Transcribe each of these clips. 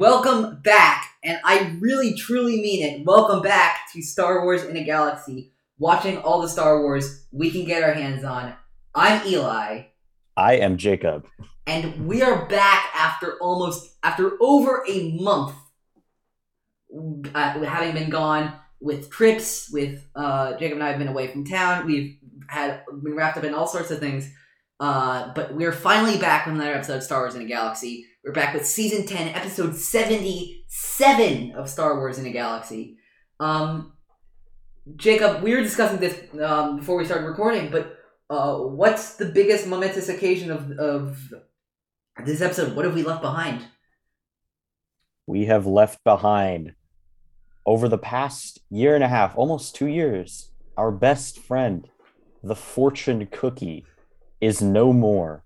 Welcome back, and I really truly mean it. Welcome back to Star Wars in a Galaxy, watching all the Star Wars we can get our hands on. I'm Eli, I am Jacob. and we are back after almost after over a month uh, having been gone with trips with uh, jacob and i have been away from town we've had been wrapped up in all sorts of things uh, but we're finally back with another episode of star wars in a galaxy we're back with season 10 episode 77 of star wars in a galaxy. Um, jacob we were discussing this um, before we started recording but uh, what's the biggest momentous occasion of, of this episode? What have we left behind? We have left behind over the past year and a half, almost two years, our best friend, the fortune cookie, is no more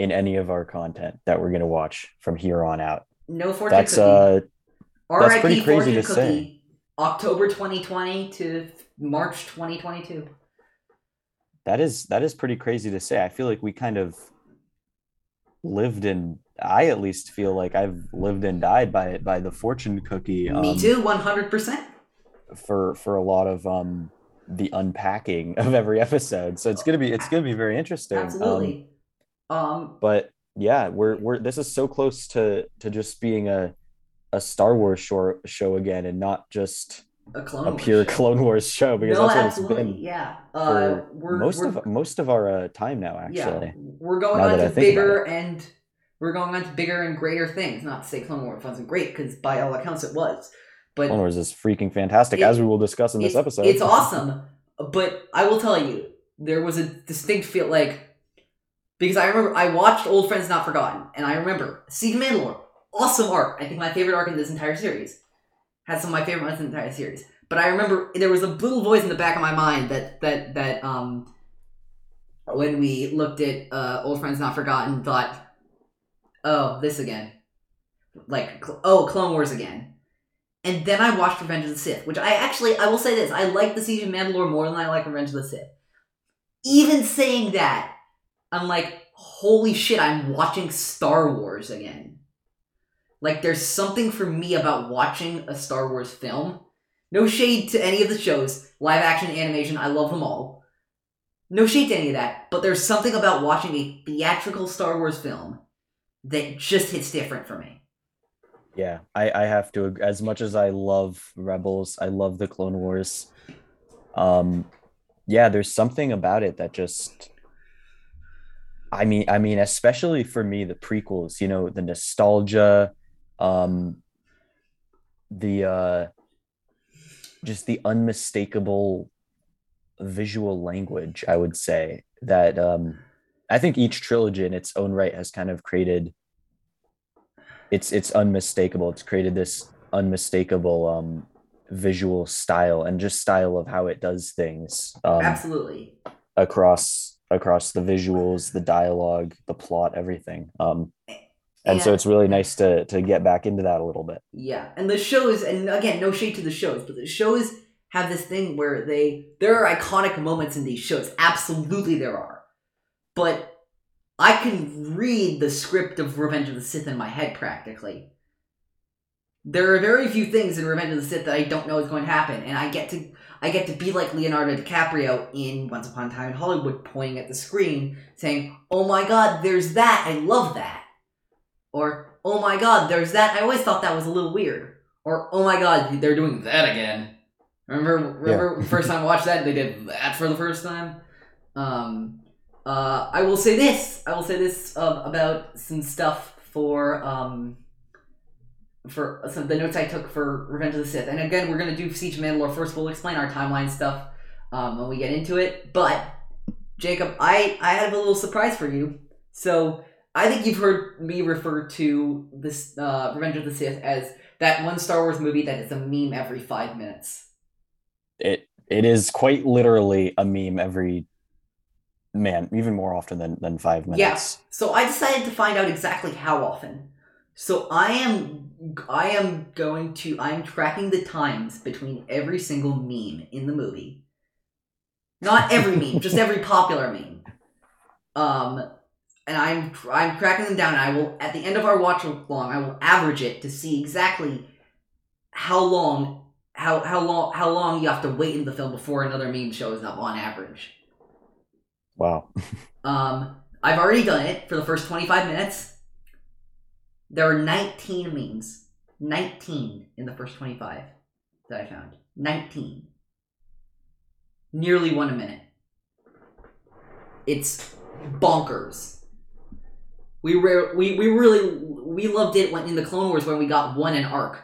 in any of our content that we're going to watch from here on out. no fortune That's cookie. uh that's RIP pretty crazy to Cookie, say. October 2020 to March 2022. that is that is pretty crazy to say. I feel like we kind of lived in I at least feel like I've lived and died by it by the fortune cookie. Me um, too, 100%. for for a lot of um the unpacking of every episode. So it's gonna be it's gonna be very interesting. Um, Absolutely. Um, but yeah, we're we're this is so close to to just being a a Star Wars show show again and not just a clone a pure show. Clone Wars show because no, that's what it's been Yeah. Uh, we're, most we're, of most of our uh, time now. yeah, Actually, we're going on to bigger and we're going on to bigger and greater things. Not to say Clone Wars wasn't great, because by all accounts it was. But Clone Wars is freaking fantastic, It- as we will discuss in this episode. It's awesome, but I will tell you, there was a distinct feel like because I remember I watched Old Friends Not Forgotten, and I remember Siege Mandalore, awesome arc. I think my favorite arc in this entire series has some of my favorite ones in the entire series. But I remember there was a little voice in the back of my mind that that that um when we looked at uh, Old Friends Not Forgotten thought, oh, this again, like oh, Clone Wars again. And then I watched Revenge of the Sith, which I actually I will say this: I like the Siege of Mandalore more than I like Revenge of the Sith. Even saying that, I'm like, holy shit! I'm watching Star Wars again. Like, there's something for me about watching a Star Wars film. No shade to any of the shows, live action, animation. I love them all. No shade to any of that, but there's something about watching a theatrical Star Wars film that just hits different for me. Yeah, I, I have to. As much as I love Rebels, I love the Clone Wars. Um, yeah, there's something about it that just. I mean, I mean, especially for me, the prequels. You know, the nostalgia, um, the uh, just the unmistakable visual language. I would say that um, I think each trilogy in its own right has kind of created it's it's unmistakable. It's created this unmistakable um visual style and just style of how it does things um, Absolutely. across across the visuals, the dialogue, the plot, everything. Um, and so it's really nice to to get back into that a little bit. Yeah, and the shows, and again, no shade to the shows, but the shows have this thing where they there are iconic moments in these shows. Absolutely, there are, but I can read the script of Revenge of the Sith in my head practically. There are very few things in Revenge of the Sith that I don't know is going to happen, and I get to I get to be like Leonardo DiCaprio in Once Upon a Time in Hollywood, pointing at the screen, saying, "Oh my God, there's that! I love that." Or, oh my god, there's that. I always thought that was a little weird. Or, oh my god, they're doing that again. Remember, remember the first time I watched that, they did that for the first time? Um, uh, I will say this. I will say this uh, about some stuff for, um, for some the notes I took for Revenge of the Sith. And again, we're going to do Siege of Mandalore first. We'll explain our timeline stuff um, when we get into it. But, Jacob, I, I have a little surprise for you. So, I think you've heard me refer to this uh, Revenge of the Sith as that one Star Wars movie that is a meme every five minutes. It it is quite literally a meme every man, even more often than than five minutes. Yes. So I decided to find out exactly how often. So I am I am going to I'm tracking the times between every single meme in the movie. Not every meme, just every popular meme. Um and I'm I'm cracking them down. And I will at the end of our watch along, I will average it to see exactly how long how how long how long you have to wait in the film before another meme shows up on average. Wow. Um, I've already done it for the first 25 minutes. There are 19 memes. 19 in the first 25 that I found. 19. Nearly one a minute. It's bonkers. We were we, we really we loved it when in the Clone Wars when we got one an arc.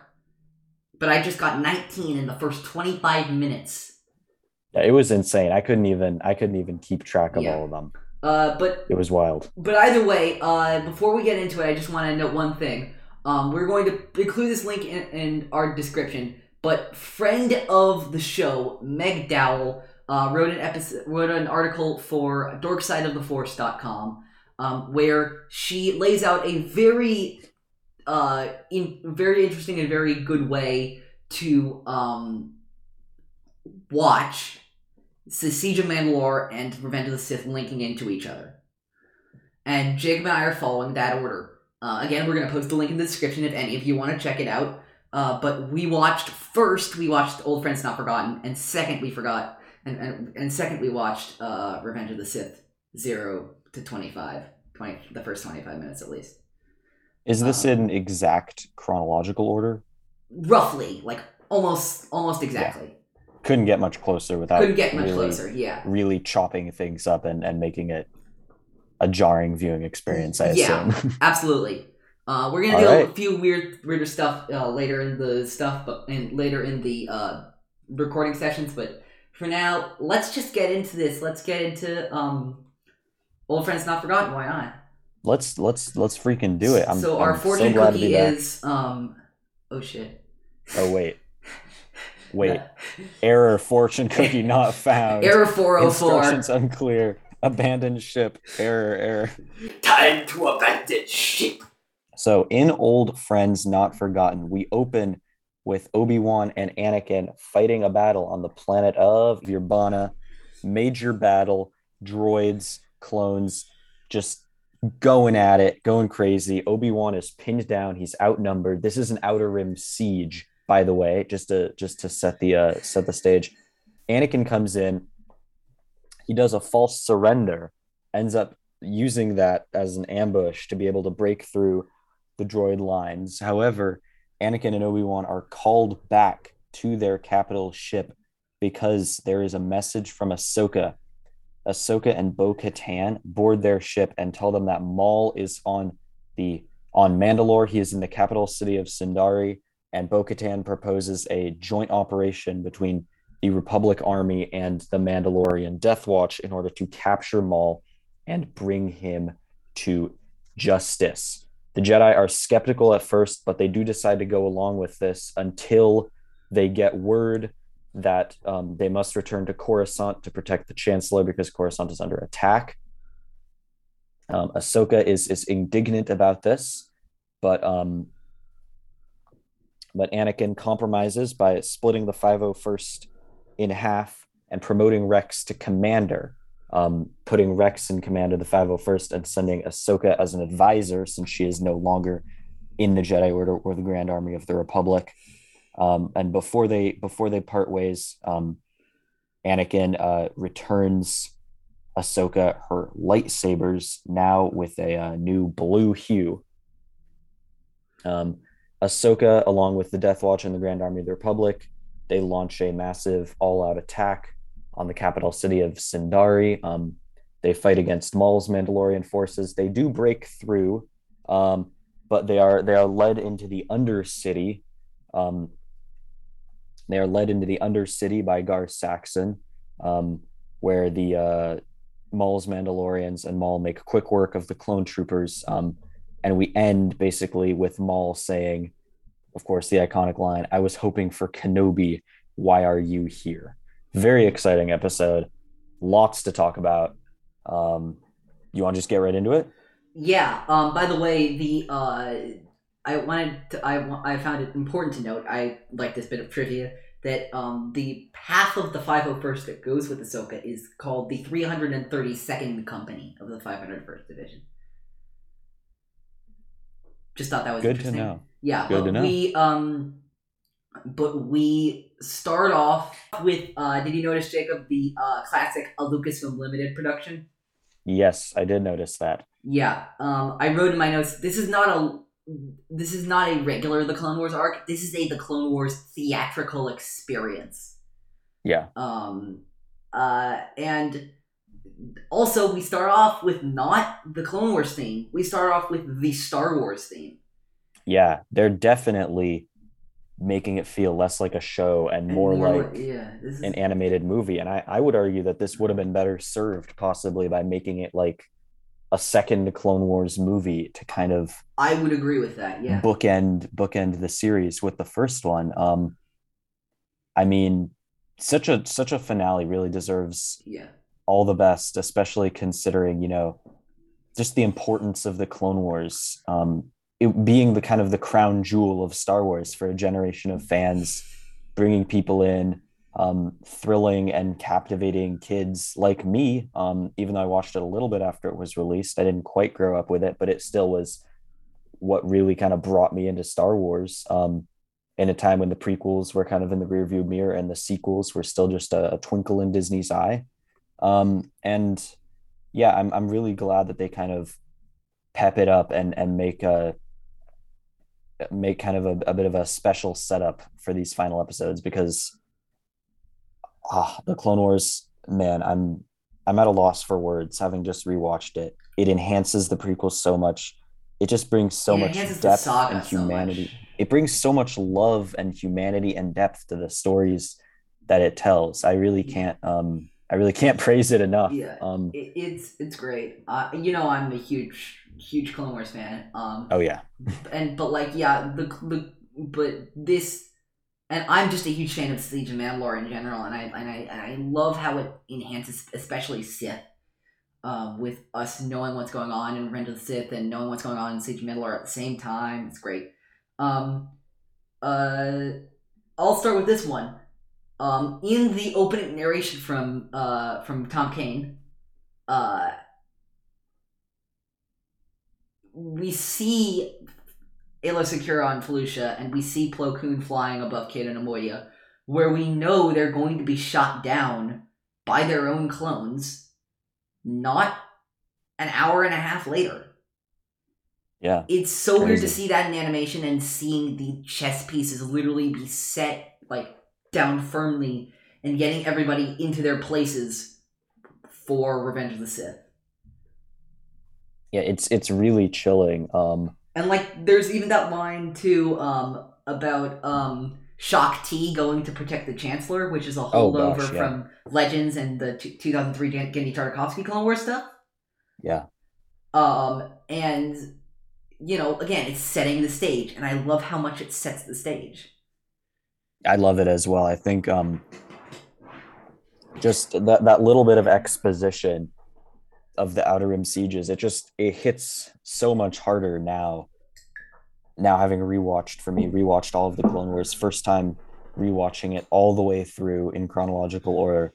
But I just got 19 in the first 25 minutes. Yeah, it was insane. I couldn't even I couldn't even keep track of Yeah. all of them. Uh, but It was wild. But either way, uh, before we get into it, I just want to note one thing. Um, we're going to include this link in, in our description. But friend of the show, Meg Dowell, uh, wrote an episode, wrote an article for DarkSideOfTheForce.com, um, where she lays out a very, uh, in very interesting and very good way to um, watch the Siege of Mandalore and Revenge of the Sith linking into each other. And Jake and I are following that order. Uh, again, we're going to post the link in the description if any of you want to check it out. Uh, but we watched first, we watched Old Friends Not Forgotten, and second, we forgot, and, and, and second, we watched uh, Revenge of the Sith, 0 to 25, 20, the first 25 minutes at least. Is this Uh, in exact chronological order? Roughly, like almost almost exactly. Couldn't get much closer without Couldn't get much really, closer, yeah. really chopping things up and, and making it a jarring viewing experience, I Yeah. assume. Absolutely. Uh, we're gonna All do a few weird, weirder stuff uh, later in the stuff, but and later in the uh, recording sessions. But for now, let's just get into this. Let's get into um, old friends not forgotten. Why not? let's let's let's freaking do it. I'm so our I'm fortune so cookie is um, oh shit. Oh wait. Wait. Error fortune cookie not found. Error four oh four. Instructions unclear. Abandoned ship. Error, error. Time to abandon ship. So in Old Friends Not Forgotten, we open with Obi-Wan and Anakin fighting a battle on the planet of Urbana. Major battle, droids, clones, just going at it, going crazy. Obi-Wan is pinned down. He's outnumbered. This is an Outer Rim siege, by the way, just to just to set the uh, set the stage. Anakin comes in. He does a false surrender, ends up using that as an ambush to be able to break through the droid lines. However, Anakin and Obi-Wan are called back to their capital ship because there is a message from Ahsoka. Ahsoka and Bo-Katan board their ship and tell them that Maul is on the on Mandalore. He is in the capital city of Sundari, and Bo-Katan proposes a joint operation between the Republic Army and the Mandalorian Death Watch in order to capture Maul and bring him to justice. The Jedi are skeptical at first, but they do decide to go along with this until they get word that um, they must return to Coruscant to protect the Chancellor because Coruscant is under attack. Um, Ahsoka is is indignant about this, but um, but Anakin compromises by splitting the 501st in half and promoting Rex to commander, um, putting Rex in command of the 501st and sending Ahsoka as an advisor since she is no longer in the Jedi Order or the Grand Army of the Republic. Um, and before they before they part ways, um, Anakin uh, returns Ahsoka her lightsabers now with a uh, new blue hue. Um, Ahsoka, along with the Death Watch and the Grand Army of the Republic, they launch a massive all-out attack on the capital city of Sundari. Um, they fight against Maul's Mandalorian forces. They do break through, um, but they are they are led into the Undercity. Um, they are led into the Undercity by Gar Saxon, um, where the uh, Maul's Mandalorians and Maul make quick work of the clone troopers. Um, and we end basically with Maul saying, of course, the iconic line, I was hoping for Kenobi. Why are you here? Very exciting episode. Lots to talk about. Um, you want to just get right into it? Yeah. Um. By the way, the uh, I wanted to. I I found it important to note. I like this bit of trivia that um the path of the 501st that goes with Ahsoka is called the 332nd Company of the 501st Division. Just thought that was Good to know. Yeah, Good but to know. we um, but we start off with uh, did you notice Jacob the uh classic a Lucasfilm Limited production? Yes, I did notice that. Yeah, um, I wrote in my notes. This is not a this is not a regular The Clone Wars arc. This is a The Clone Wars theatrical experience. Yeah. Um, uh, and also we start off with not the Clone Wars theme. We start off with the Star Wars theme. Yeah, they're definitely making it feel less like a show and And more like yeah, is an animated movie. And I, I would argue that this would have been better served possibly by making it like a second Clone Wars movie to kind of I would agree with that. Yeah. bookend bookend the series with the first one. Um I mean, such a such a finale really deserves Yeah. All the best, especially considering, you know, just the importance of the Clone Wars. Um, it being the kind of the crown jewel of Star Wars for a generation of fans, bringing people in, um, thrilling and captivating kids like me. Um, even though I watched it a little bit after it was released, I didn't quite grow up with it, but it still was what really kind of brought me into Star Wars. Um, in a time when the prequels were kind of in the rearview mirror and the sequels were still just a, a twinkle in Disney's eye. Um, and yeah, I'm I'm really glad that they kind of pep it up and and make a make kind of a, a bit of a special setup for these final episodes because ah the Clone Wars, man, I'm I'm at a loss for words having just rewatched it. It enhances the prequel so much. It just brings so It much depth and so humanity. much. it brings so much love and humanity and depth to the stories that it tells. I really can't um I really can't praise it enough. Yeah. Um It, it's it's great. Uh, you know, I'm a huge huge Clone Wars fan. Um, oh yeah. and but like yeah, the the but this, and I'm just a huge fan of Siege of Mandalore in general, and I and I and I love how it enhances, especially Sith. Um, with us knowing what's going on in Revenge of the Sith and knowing what's going on in Siege of Mandalore at the same time, it's great. Um, uh, I'll start with this one. Um, in the opening narration from uh from Tom Kane, uh, we see Aayla Secura on Felucia, and we see Plo Koon flying above Cato Neimoidia, where we know they're going to be shot down by their own clones, not an hour and a half later. Yeah. It's so weird to see that in animation and seeing the chess pieces literally be set like down firmly and getting everybody into their places for Revenge of the Sith. Yeah, it's it's really chilling. Um And like there's even that line too um about um Shaak Ti going to protect the Chancellor, which is a Oh, holdover gosh, yeah. from Legends and the t- 2003 Gen- Genndy Tartakovsky Clone Wars stuff. yeah. Um and you know, again, it's setting the stage, and I love how much it sets the stage. I love it as well. I think um just that that little bit of exposition of the Outer Rim sieges, it just it hits so much harder now. Now having rewatched for me, rewatched all of the Clone Wars, first time rewatching it all the way through in chronological order.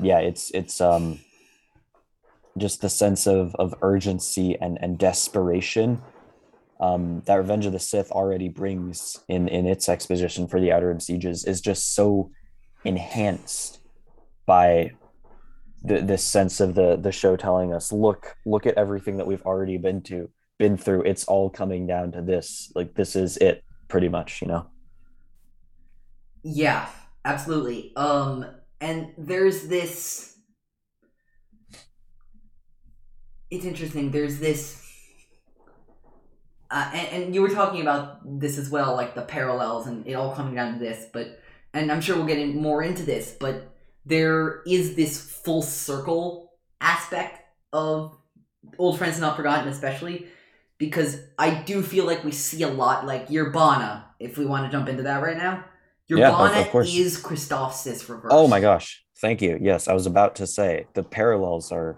Yeah, it's it's um just the sense of of urgency and and desperation um, that Revenge of the Sith already brings in in its exposition for the Outer Rim sieges is just so enhanced by the this sense of the the show telling us, look, look at everything that we've already been to been through. It's all coming down to this. Like this is it, pretty much. You know. Yeah, absolutely. Um, and there's this. It's interesting. There's this. Uh, and, and you were talking about this as well, like the parallels and it all coming down to this, but and I'm sure we'll get in more into this, but there is this full circle aspect of old friends not forgotten, especially because I do feel like we see a lot, like your Bana, if we want to jump into that right now. Your Yeah, Bana of is Christophsis reverse. Oh my gosh! Thank you. Yes, I was about to say the parallels are,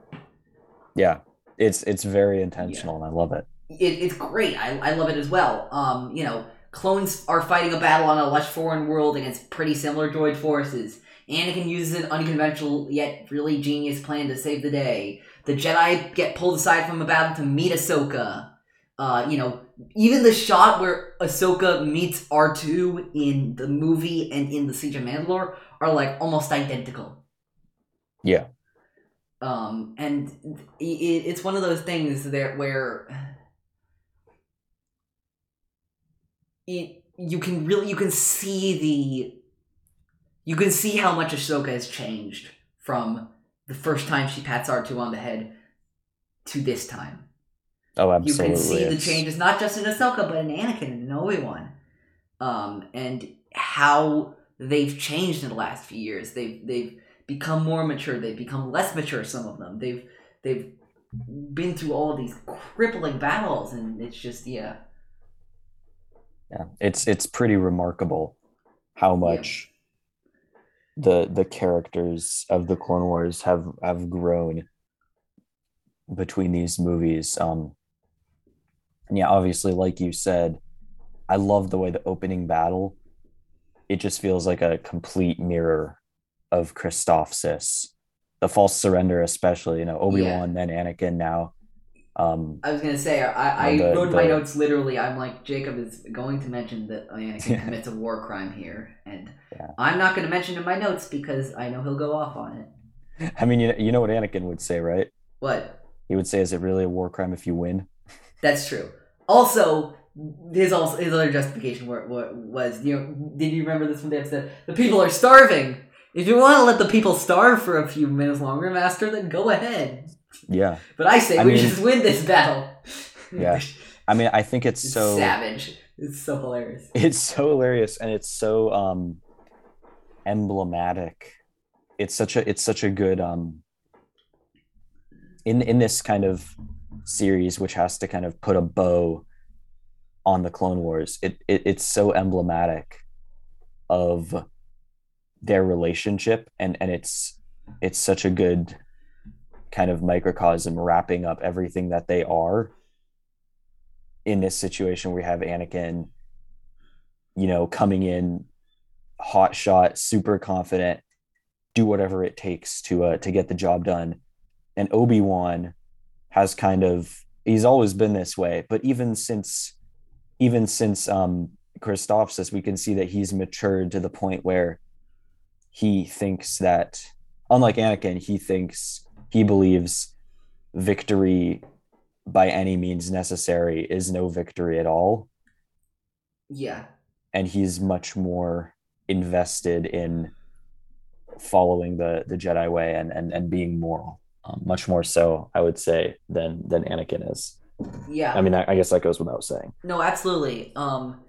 yeah, it's it's very intentional, and I love it. It, it's great. I, I love it as well. Um, you know, clones are fighting a battle on a lush foreign world against pretty similar droid forces. Anakin uses an unconventional yet really genius plan to save the day. The Jedi get pulled aside from a battle to meet Ahsoka. Uh, you know, even the shot where Ahsoka meets R2 in the movie and in the Siege of Mandalore are like almost identical. Yeah. Um, and it, it's one of those things there where it you can really you can see the you can see how much Ahsoka has changed from the first time she pats R2 on the head to this time. Oh, absolutely. You can see the changes not just in Ahsoka, but in Anakin and Obi Wan, um, and how they've changed in the last few years. They've they've become more mature. They've become less mature. Some of them. They've they've been through all of these crippling battles, and it's just yeah, Yeah, it's it's pretty remarkable how much the the characters of the Clone Wars have have grown between these movies. Um, and yeah, obviously, like you said, I love the way the opening battle. It just feels like a complete mirror of Christophsis, the false surrender, especially. You know, Obi Wan, then Anakin, now. Um, I was gonna say I, I the- wrote in my notes literally. I'm like Jacob is going to mention that Anakin Yeah. commits a war crime here, and Yeah. I'm not going to mention in my notes because I know he'll go off on it. I mean, you know, you know what Anakin would say, right? What? He would say, "Is it really a war crime if you win?" That's true. Also, his also his other justification were, were, was you know did you remember this one day said the people are starving. If you want to let the people starve for a few minutes longer, Master, then go ahead. Yeah. But I say I we mean- just win this battle. Yeah. I mean, I think it's it's so savage. It's so hilarious. it's so hilarious and it's so um emblematic. It's such a it's such a good um in in this kind of series which has to kind of put a bow on the Clone Wars. It, it it's so emblematic of their relationship and and it's it's such a good kind of microcosm wrapping up everything that they are in this situation. We have Anakin you know coming in hot shot super confident do whatever it takes to uh, to get the job done. And Obi-Wan has kind of he's always been this way but even since even since um Christophsis we can see that he's matured to the point where he thinks that unlike Anakin he thinks he believes victory by any means necessary is no victory at all Yeah. and he's much more invested in following the the Jedi way and and, and being moral um, much more so I would say than than Anakin is Yeah. I mean I, I guess that goes without saying No, absolutely. Um,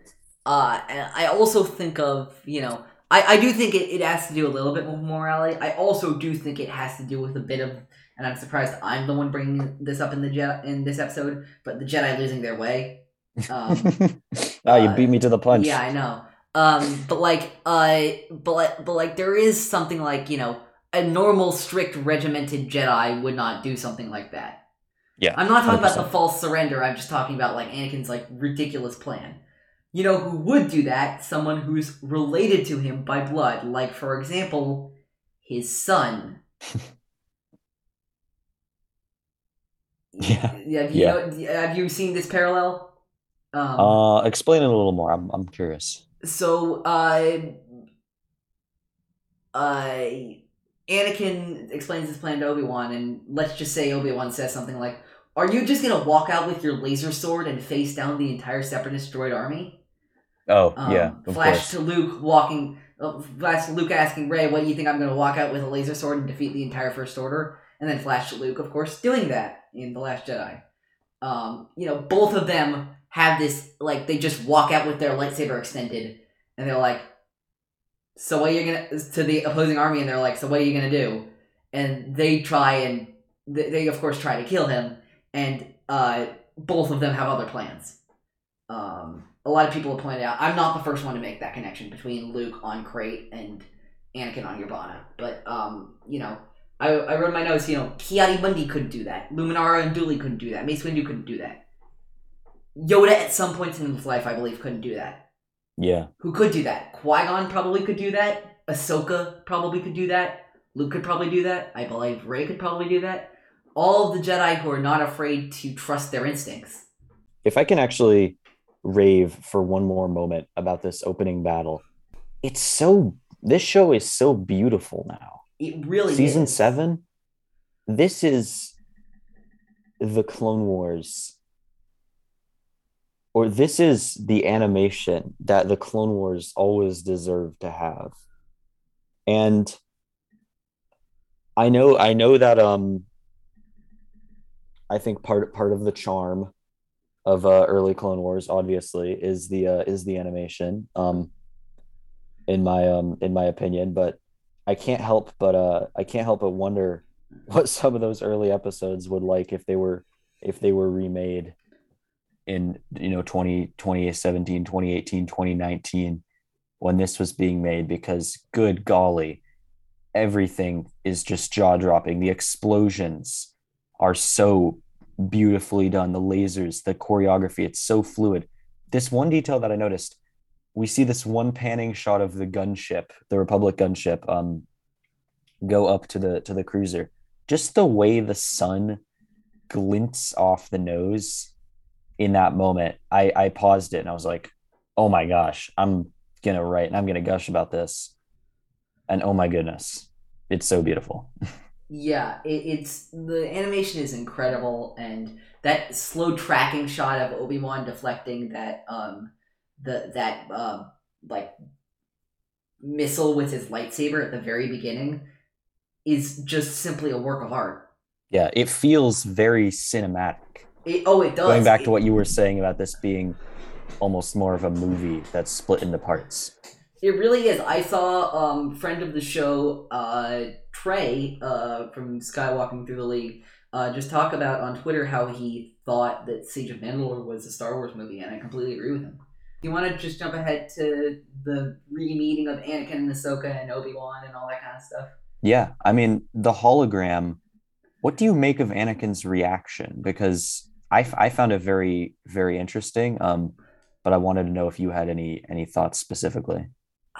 uh, I also think of you know, I, I do think it, it has to do a little bit with morality. I also do think it has to do with a bit of, and I'm surprised I'm the one bringing this up in the Je- in this episode, but the Jedi losing their way. Um, oh you uh, beat me to the punch Yeah, I know. Um, but like, uh, but like, but like, there is something like you know, a normal, strict, regimented Jedi would not do something like that. Yeah, I'm not talking about the false surrender. I'm just talking about like Anakin's like ridiculous plan. You know who would do that? Someone who's related to him by blood, like for example, his son. Yeah. Have you, Yeah. know- have you seen this parallel? Um, uh explain it a little more I'm I'm curious so uh uh Anakin explains his plan to Obi-Wan and let's just say Obi-Wan says something like are you just gonna walk out with your laser sword and face down the entire separatist droid army? Oh Um, yeah of flash course to Luke walking uh, flash to Luke asking Rey, what do you think I'm gonna walk out with a laser sword and defeat the entire First Order? And then flash to Luke, of course, doing that in The Last Jedi. Um, you know, both of them have this like they just walk out with their lightsaber extended and they're like so what are you gonna to the opposing army and they're like so what are you gonna do and they try and they, they of course try to kill him and uh both of them have other plans um a lot of people have pointed out i'm not the first one to make that connection between luke on Crait and anakin on Urbana, but um you know I, I wrote in my notes, you know, Ki-Adi-Mundi couldn't do that. Luminara Unduli couldn't do that. Mace Windu couldn't do that. Yoda at some points in his life, I believe, couldn't do that. yeah Who could do that? Qui Gon probably could do that. Ahsoka probably could do that. Luke could probably do that. I believe Rey could probably do that. All of the Jedi who are not afraid to trust their instincts. if I can actually rave for one more moment about this opening battle, it's so this show is so beautiful now. It really Season is. seven, this is the Clone Wars, or this is the animation that the Clone Wars always deserved to have. And I know, I know that um, I think part part of the charm of uh, early Clone Wars, obviously, is the uh, is the animation. Um, in my um in my opinion, but I can't help but uh I can't help but wonder what some of those early episodes would like if they were if they were remade in you know 20 2017 2018 2019 when this was being made because good golly everything is just jaw-dropping the explosions are so beautifully done the lasers the choreography it's so fluid. This one detail that i noticed we see this one panning shot of the gunship the republic gunship um go up to the to the cruiser. Just the way the sun glints off the nose in that moment i i paused it and i was like oh my gosh i'm gonna write and i'm gonna gush about this. And oh my goodness it's so beautiful Yeah, it, it's the animation is incredible, and that slow tracking shot of Obi Wan deflecting that um the that uh, like missile with his lightsaber at the very beginning is just simply a work of art. yeah it feels very cinematic It, oh, it does. going back to what you were saying about this being almost more of a movie that's split into parts It really is. I saw um friend of the show, uh Trey, uh from Skywalking Through the League, uh just talk about on Twitter how he thought that Siege of Mandalore was a Star Wars movie, and I completely agree with him. You want to just jump ahead to the re-meeting of Anakin and Ahsoka and Obi Wan and all that kind of stuff? Yeah, I mean, the hologram, what do you make of Anakin's reaction? Because I, I found it very, very interesting. Um, but I wanted to know if you had any any thoughts specifically.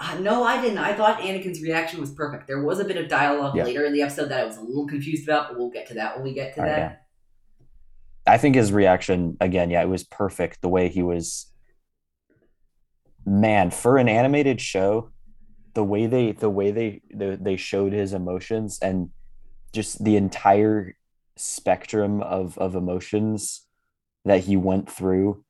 Uh, no, I didn't. I thought Anakin's reaction was perfect. There was a bit of dialogue Yeah. later in the episode that I was a little confused about, but we'll get to that when we get to All right, that. yeah. I think his reaction, again, yeah, it was perfect. The way he was, man, for an animated show, the way they the way they they, they showed his emotions and just the entire spectrum of of emotions that he went through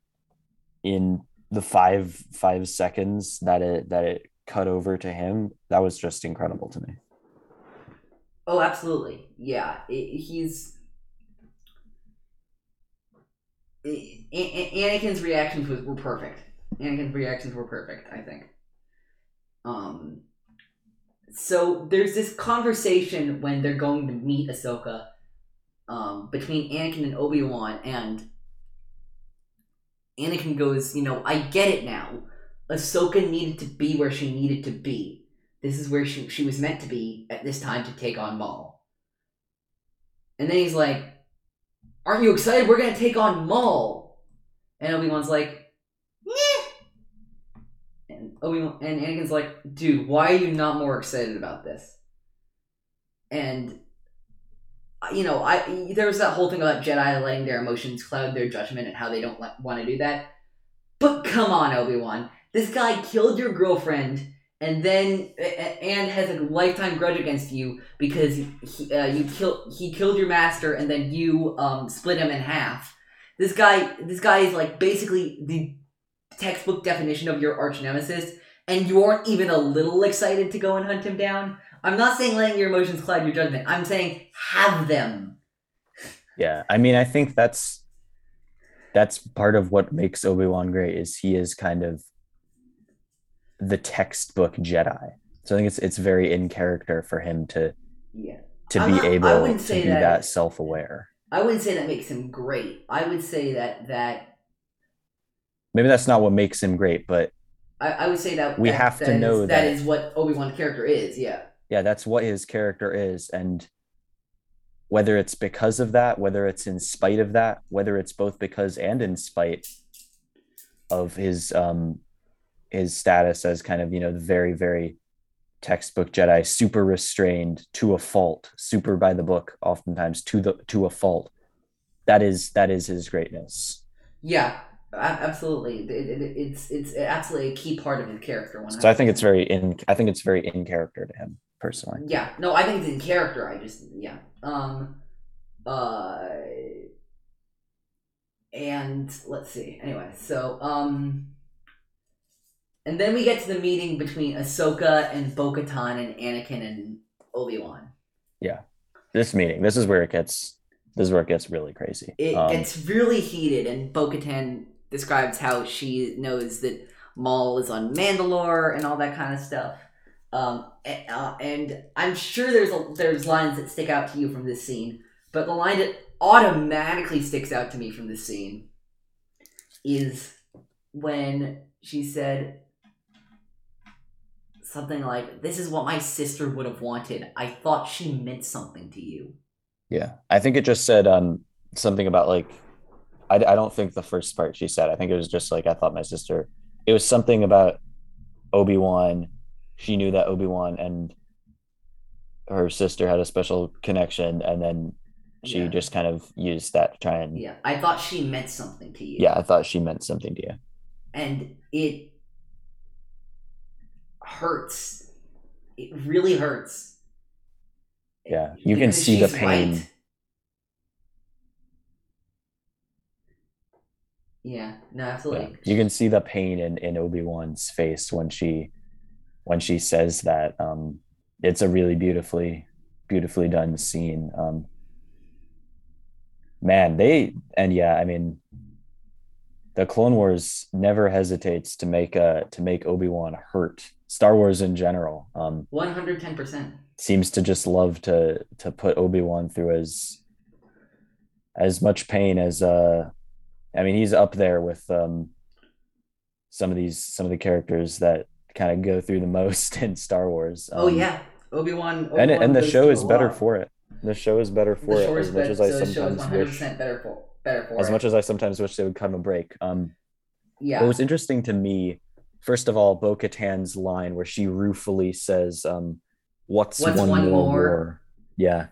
in the five five seconds that it that it cut over to him that was just incredible to me Oh, absolutely. Yeah, it, he's. A- A- Anakin's reactions was, were perfect. Anakin's reactions were perfect. I think. Um. So there's this conversation when they're going to meet Ahsoka, um, between Anakin and Obi Wan, and Anakin goes, you know, I get it now. Ahsoka needed to be where she needed to be. This is where she, she was meant to be at this time to take on Maul. And then he's like, Aren't you excited? We're gonna take on Maul. And Obi Wan's like, Nyeh. And Obi and Anakin's like, Dude, why are you not more excited about this? And you know, I there was that whole thing about Jedi letting their emotions cloud their judgment and how they don't want to do that. But come on, Obi Wan, this guy killed your girlfriend and then and has a lifetime grudge against you because he, uh, you killed he killed your master and then you um, split him in half. This guy this guy is like basically the textbook definition of your arch nemesis, and you aren't even a little excited to go and hunt him down. I'm not saying letting your emotions cloud your judgment. I'm saying have them. yeah i mean i think that's that's part of what makes obi-wan great is he is kind of the textbook jedi so i think it's it's very in character for him to Yeah. to I'm be not- able to be that- that, self-aware I wouldn't say that makes him great. I would say that that maybe that's not what makes him great but I, I would say that We that- have to that is- know that that- is what Obi Wan's character is. Yeah. yeah that's what his character is and whether it's because of that whether it's in spite of that whether it's both because and in spite of his um his status as kind of you know the very very textbook jedi super restrained to a fault super by the book oftentimes to the to a fault that is that is his greatness Yeah, absolutely. It, it, it's it's absolutely a key part of his character. So I think it's very in. I think it's very in character to him personally. Yeah, no, I think it's in character. I just yeah. Um uh and let's see. Anyway, so um and then we get to the meeting between Ahsoka and Bo-Katan and Anakin and Obi-Wan. Yeah. This meeting. This is where it gets. This is where it gets really crazy. It Um, gets really heated and Bo-Katan describes how she knows that Maul is on Mandalore and all that kind of stuff. Um, a- uh, and I'm sure there's a, there's lines that stick out to you from this scene, but the line that automatically sticks out to me from this scene is when she said something like, "This is what my sister would have wanted. I thought she meant something to you." Yeah, I think it just said um something about like I, I don't think the first part she said. I think it was just like I thought my sister. It was something about Obi Wan. She knew that Obi Wan and her sister had a special connection, and then she Yeah. just kind of used that to try and. Yeah, I thought she meant something to you. Yeah, I thought she meant something to you. and it hurts. It really hurts. Yeah, you can see the pain. right. Yeah, no, Yeah, absolutely. you can see the pain in in Obi Wan's face when she when she says that. Um, it's a really beautifully beautifully done scene. Um, man, they and yeah, I mean, the Clone Wars never hesitates to make a to make Obi Wan hurt. Star Wars in general um, One hundred ten percent. seems to just love to to put Obi Wan through as as much pain as uh I mean he's up there with um some of these some of the characters that kind of go through the most in Star Wars. Oh Um, yeah, Obi Wan. and and the show is better for it. The show is better for it as much better. as I so the show is sometimes wish better for better for as it. much as I sometimes wish they would come a break. Um yeah. what was interesting to me, first of all, Bo Katan's line where she ruefully says, um, what's, What's one, one more, more?" Yeah.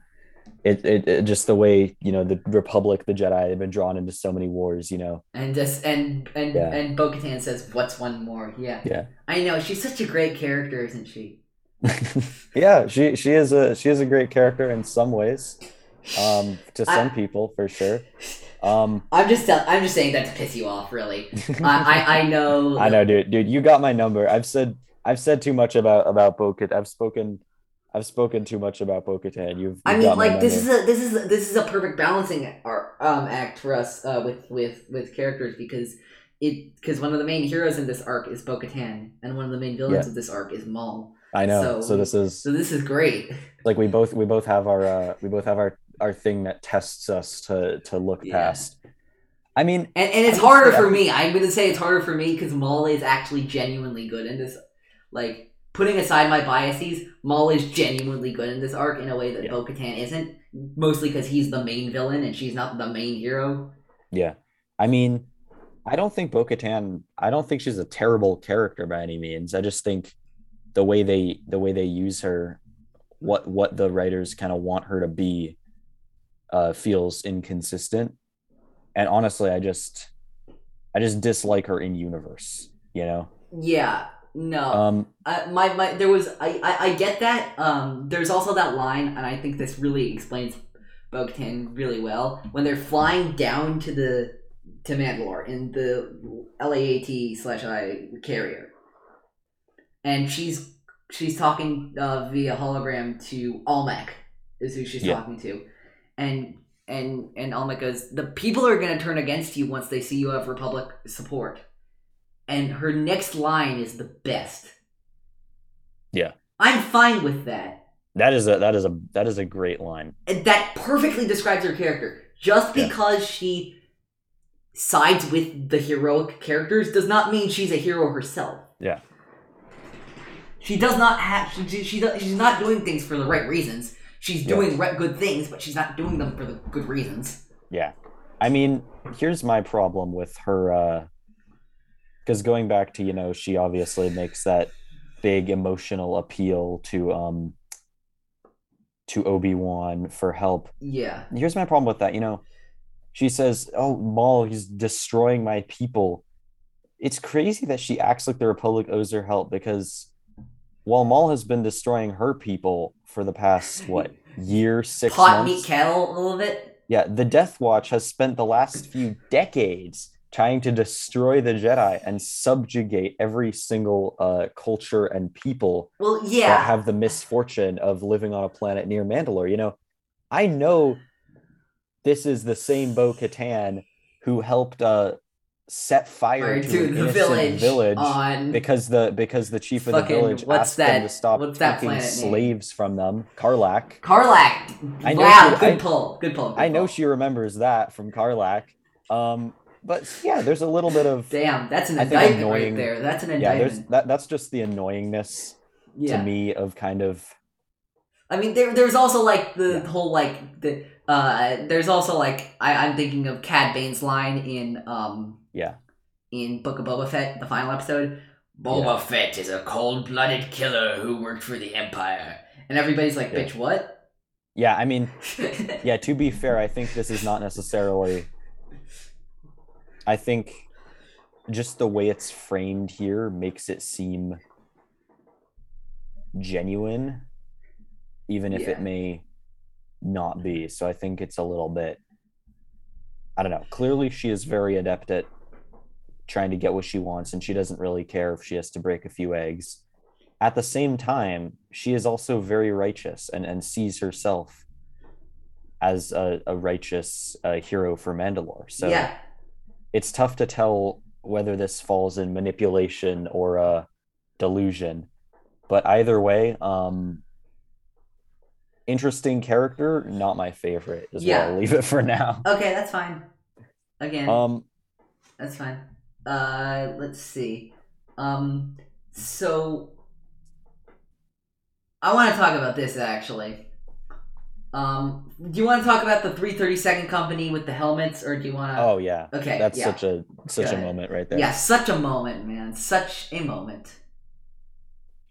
It, it, it just the way, you know, the Republic, the Jedi, they've been drawn into so many wars, you know. and just and and Yeah. and Bo-Katan says, "What's one more?" Yeah. Yeah. I know she's such a great character, isn't she? yeah, she she is a she is a great character in some ways. Um to some I- people for sure. Um I'm just tell- I'm just saying that to piss you off, really. I, I I know. I know, dude. Dude, you got my number. I've said I've said too much about about Bo-Katan. I've spoken I've spoken too much about Bo-Katan. You've, I you've mean, got like this is a this is a, this is a perfect balancing um, act for us uh, with with with characters because it because one of the main heroes in this arc is Bo-Katan and one of the main villains Yeah. of this arc is Maul. I know. so- So, this is So this is great. like we both we both have our uh, we both have our our thing that tests us to to look Yeah. past. I mean, And, and it's harder for me. I'm gonna say it's harder for me because Maul is actually genuinely good in this. Like putting aside my biases, Maul is genuinely good in this arc in a way that Yeah. Bo-Katan isn't. Mostly because he's the main villain and she's not the main hero. yeah. I mean, I don't think Bo-Katan. I don't think she's a terrible character by any means. I just think the way they the way they use her, what what the writers kind of want her to be, uh, feels inconsistent. And honestly, I just I just dislike her in universe. You know. Yeah. No. Um. I, my my there was I, I I get that. Um, there's also that line, and I think this really explains Bo-Katan really well when they're flying down to the to Mandalore in the LAAT slash I carrier, and she's she's talking uh, via hologram to Almec is who she's Yeah. talking to, and and and Almec goes, the people are gonna turn against you once they see you have Republic support, and her next line is the best. Yeah. I'm fine with that. That is a that is a that is a great line. And that perfectly describes her character. Just Yeah. because she sides with the heroic characters does not mean she's a hero herself. Yeah. She does not have. She, she, she does, she's not doing things for the right reasons. She's doing re- good things, but she's not doing them for the good reasons. Yeah. I mean, here's my problem with her uh because going back to, you know, she obviously makes that big emotional appeal to um to Obi-Wan for help. Yeah. Here's my problem with that, you know, she says, "Oh, Maul, he's destroying my people." It's crazy that she acts like the Republic owes her help because while Maul has been destroying her people for the past what year, six Pot months, meat kettle a little bit. yeah, the Death Watch has spent the last few decades trying to destroy the Jedi and subjugate every single uh, culture and people Well, yeah, that have the misfortune of living on a planet near Mandalore. You know, I know this is the same Bo Katan who helped uh, set fire to, to the village, village on because the because the chief of the village asked them to stop what's that taking planet name? slaves from them. Carlac. Carlac. I know wow, she- good I- pull. Good pull. Good I know she remembers that from Carlac. Um, but yeah, there's a little bit of Damn, that's an I indictment annoying- right there. That's an indictment. yeah. There's that. That's just the annoyingness Yeah. to me of kind of I mean, there, there's also like the Yeah. whole like the uh, there's also like I, I'm thinking of Cad Bane's line in um yeah in Book of Boba Fett, the final episode. Boba Fett is a cold-blooded killer who worked for the Empire, and everybody's like, Yeah. "Bitch, what?" yeah. I mean, yeah. To be fair, I think this is not necessarily. I think just the way it's framed here makes it seem genuine, even if Yeah. it may not be. So I think it's a little bit. I don't know. Clearly, she is very adept at trying to get what she wants, and she doesn't really care if she has to break a few eggs. At the same time, she is also very righteous and, and sees herself as a, a righteous uh, hero for Mandalore. So yeah, it's tough to tell whether this falls in manipulation or uh, delusion. But either way, um, interesting character, not my favorite. Is Yeah. where I'll leave it for now. okay, that's fine. Again, Um, That's fine. Uh, let's see. Um, so I want to talk about this actually. Um, do you want to talk about the 330 second company with the helmets, or do you want to? oh yeah, okay, that's yeah, such a such a moment right there. yeah, such a moment, man, such a moment.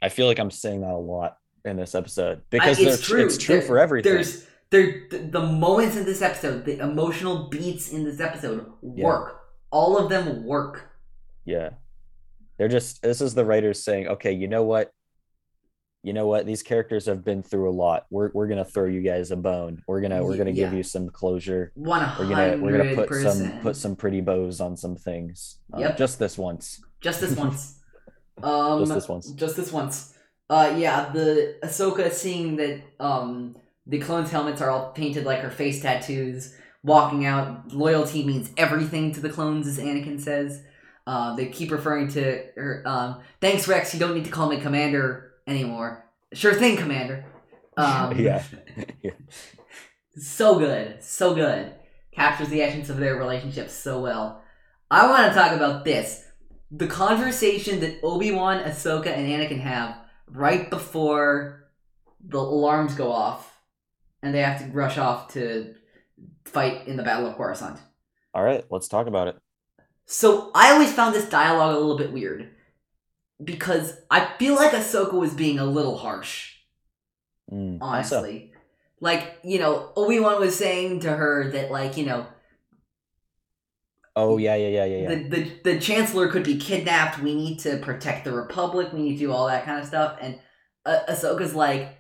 I feel like I'm saying that a lot in this episode because I- it's true. it's true There- for everything. There's there the, the moments in this episode, the emotional beats in this episode Yeah. work. All of them work. Yeah. They're just this is the writers saying, okay, you know what? You know what? These characters have been through a lot. We're we're gonna throw you guys a bone. We're gonna we're gonna give you some closure. One We're gonna we're gonna put some put some pretty bows on some things. Uh, Yep. Just this once. Just this once. Um, Just this once. Just this once. Uh, yeah, the Ahsoka seeing that um the clones' helmets are all painted like her face tattoos, walking out. Loyalty means everything to the clones, as Anakin says. Uh, they keep referring to her. Um, Thanks, Rex. You don't need to call me Commander anymore. Sure thing, Commander. Um, Yeah. Yeah. so good, so good. Captures the essence of their relationship so well. I want to talk about this. The conversation that Obi-Wan, Ahsoka, and Anakin have right before the alarms go off and they have to rush off to fight in the Battle of Coruscant. All right, let's talk about it. So I always found this dialogue a little bit weird because I feel like Ahsoka was being a little harsh Mm, so? honestly. Like, you know, Obi Wan was saying to her that, like, you know, Oh yeah, yeah, yeah, yeah, yeah. the, the the Chancellor could be kidnapped. We need to protect the Republic. We need to do all that kind of stuff. And uh, Ahsoka's like,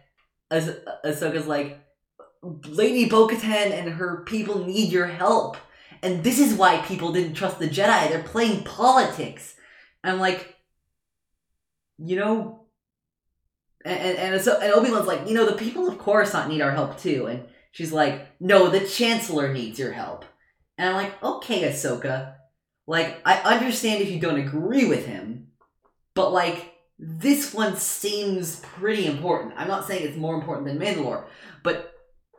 ah Ahsoka's like, Lady Bo-Katan and her people need your help. And this is why people didn't trust the Jedi. They're playing politics. And I'm like, you know, and and, and, and Obi Wan's like, you know, the people of Coruscant need our help too. And she's like, no, the Chancellor needs your help. And I'm like, okay, Ahsoka. Like, I understand if you don't agree with him, but like, this one seems pretty important. I'm not saying it's more important than Mandalore, but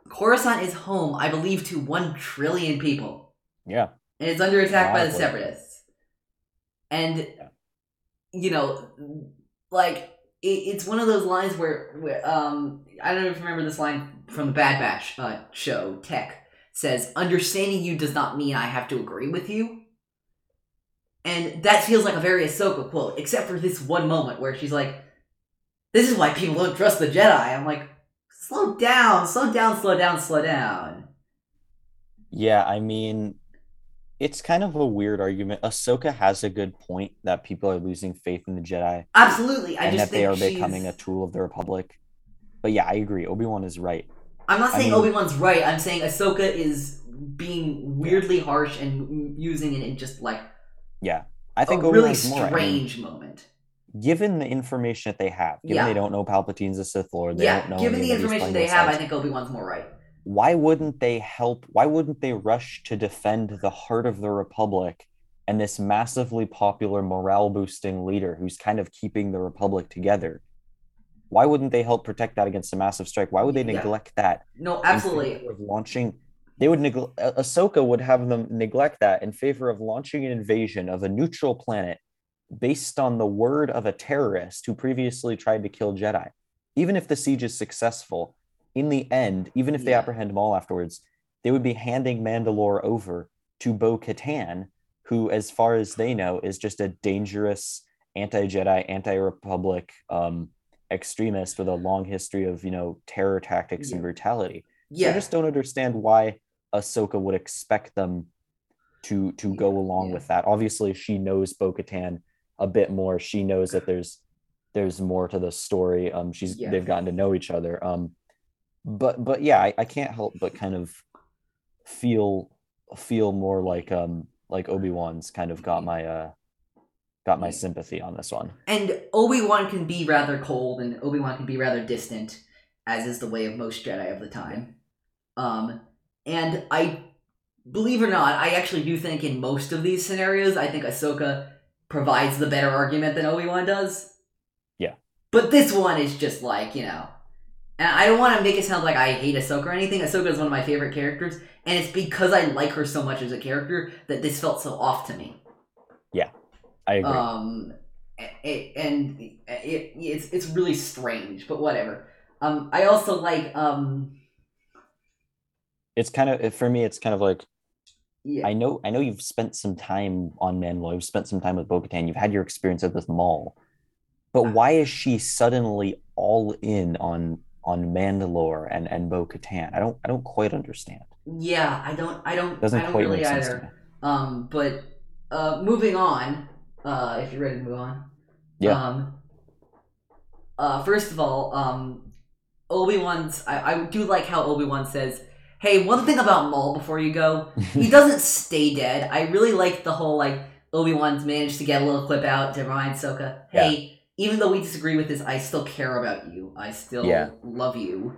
Coruscant is home, I believe, to one trillion people. Yeah. And it's under attack by the Separatists. And, you know, like, it, it's one of those lines where, where, um, I don't know if you remember this line from the Bad Batch uh, show, Tech says, understanding you does not mean I have to agree with you. And that feels like a very Ahsoka quote, except for this one moment where she's like, this is why people don't trust the Jedi. I'm like, slow down, slow down, slow down, slow down. Yeah, I mean, it's kind of a weird argument. Ahsoka has a good point that people are losing faith in the Jedi Absolutely, I and just that they are she's. becoming a tool of the Republic. But yeah, I agree. Obi-Wan is right. I'm not I saying mean- Obi Wan's right. I'm saying Ahsoka is being weirdly harsh and using it in just like Yeah. I think a really Obi-Wan's more. I mean, strange moment. given the information that they have, given Yeah. they don't know Palpatine's a Sith Lord, they Yeah, don't know given the any of these information they have, I think Obi Wan's more right. why wouldn't they help? Why wouldn't they rush to defend the heart of the Republic and this massively popular morale boosting leader who's kind of keeping the Republic together? Why wouldn't they help protect that against a massive strike? Why would they Yeah. neglect that? No, absolutely. of launching they would neglect ahsoka would have them neglect that in favor of launching an invasion of a neutral planet based on the word of a terrorist who previously tried to kill jedi even if the siege is successful in the end even if they Yeah. apprehend Maul afterwards they would be handing mandalore over to bo katan who as far as they know is just a dangerous anti-jedi anti-republic um, extremist with a long history of you know terror tactics and Yeah. brutality so Yeah. I just don't understand why Ahsoka would expect them to to go along Yeah. with that. Obviously, she knows Bo-Katan a bit more. She knows that there's there's more to the story. Um, she's Yeah. they've gotten to know each other. Um, but but yeah, I, I can't help but kind of feel feel more like um like Obi-Wan's kind of got my uh got my sympathy on this one. And Obi Wan can be rather cold, and Obi Wan can be rather distant, as is the way of most Jedi of the time. Um, and I believe it or not, I actually do think in most of these scenarios, I think Ahsoka provides the better argument than Obi Wan does. Yeah. But this one is just like you know, and I don't want to make it sound like I hate Ahsoka or anything. Ahsoka is one of my favorite characters, and it's because I like her so much as a character that this felt so off to me. I agree. Um, it, and it, it's it's really strange, but whatever. Um, I also like um, it's kind of for me. It's kind of like yeah, I know I know you've spent some time on Mandalore, you've spent some time with Bo-Katan, you've had your experience at this mall. But why is she suddenly all in on on Mandalore and and Bo-Katan? I don't I don't quite understand. yeah. I don't, I don't, doesn't I don't quite really make sense to either. me. Um, but uh, moving on. Uh, if you're ready to move on. Yeah. Um. Uh, first of all, um, Obi Wan's. I, I do like how Obi Wan says, "Hey, one thing about Maul before you go, he doesn't stay dead. I really like the whole like Obi Wan's managed to get a little clip out to remind Ahsoka, hey, even though we disagree with this, I still care about you. I still Yeah. love you.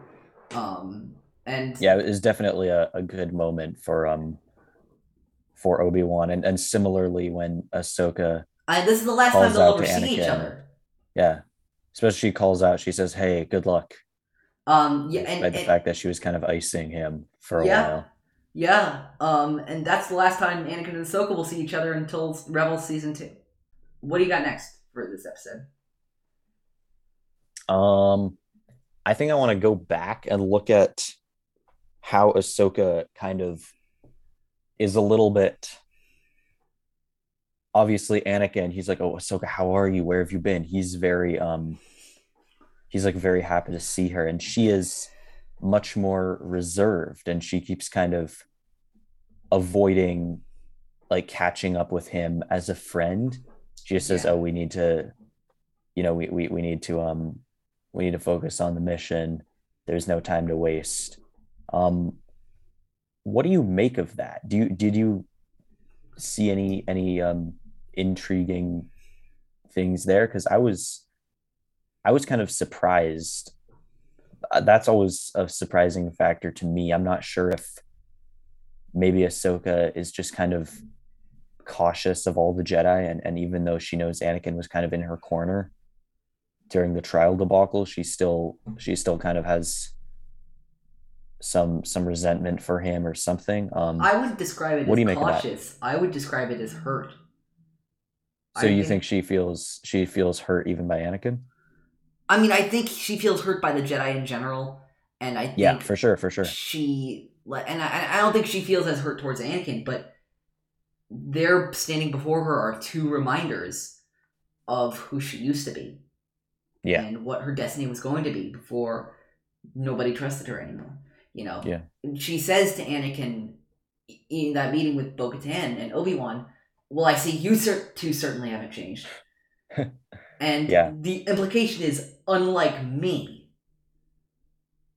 Um, and yeah, it was definitely a, a good moment for um for Obi-Wan and, and similarly when Ahsoka I, this is the last time they'll ever see each other. yeah, especially she calls out, she says, Hey, good luck. Um, yeah, and, Despite the and- fact that she was kind of icing him for a Yeah. while. yeah, um, and that's the last time Anakin and Ahsoka will see each other until Rebels season two. What do you got next for this episode? Um, I think I want to go back and look at how Ahsoka kind of is a little bit. Obviously, Anakin, he's like, "Oh, Ahsoka, how are you? Where have you been?" He's very um, he's like very happy to see her, and she is much more reserved, and she keeps kind of avoiding like catching up with him as a friend. She just says, Yeah. "Oh, we need to, you know, we we we need to um, we need to focus on the mission. There's no time to waste." Um, what do you make of that? Do you did you see any any um intriguing things there? Because I was I was kind of surprised. Uh, That's always a surprising factor to me. I'm not sure if maybe Ahsoka is just kind of cautious of all the Jedi, and, and even though she knows Anakin was kind of in her corner during the trial debacle, she still she still kind of has some some resentment for him or something. Um, I wouldn't describe it What as do you make of that? cautious. I would describe it as hurt. so I you think she feels she feels hurt even by Anakin? I mean, I think she feels hurt by the Jedi in general, and I think Yeah, for sure, for sure. she and I, I don't think she feels as hurt towards Anakin, but they're standing before her are two reminders of who she used to be Yeah, and what her destiny was going to be before nobody trusted her anymore. You know, Yeah. She says to Anakin, in that meeting with Bo Katan and Obi Wan, well, I see you cer- two certainly haven't changed. and Yeah. the implication is, unlike me,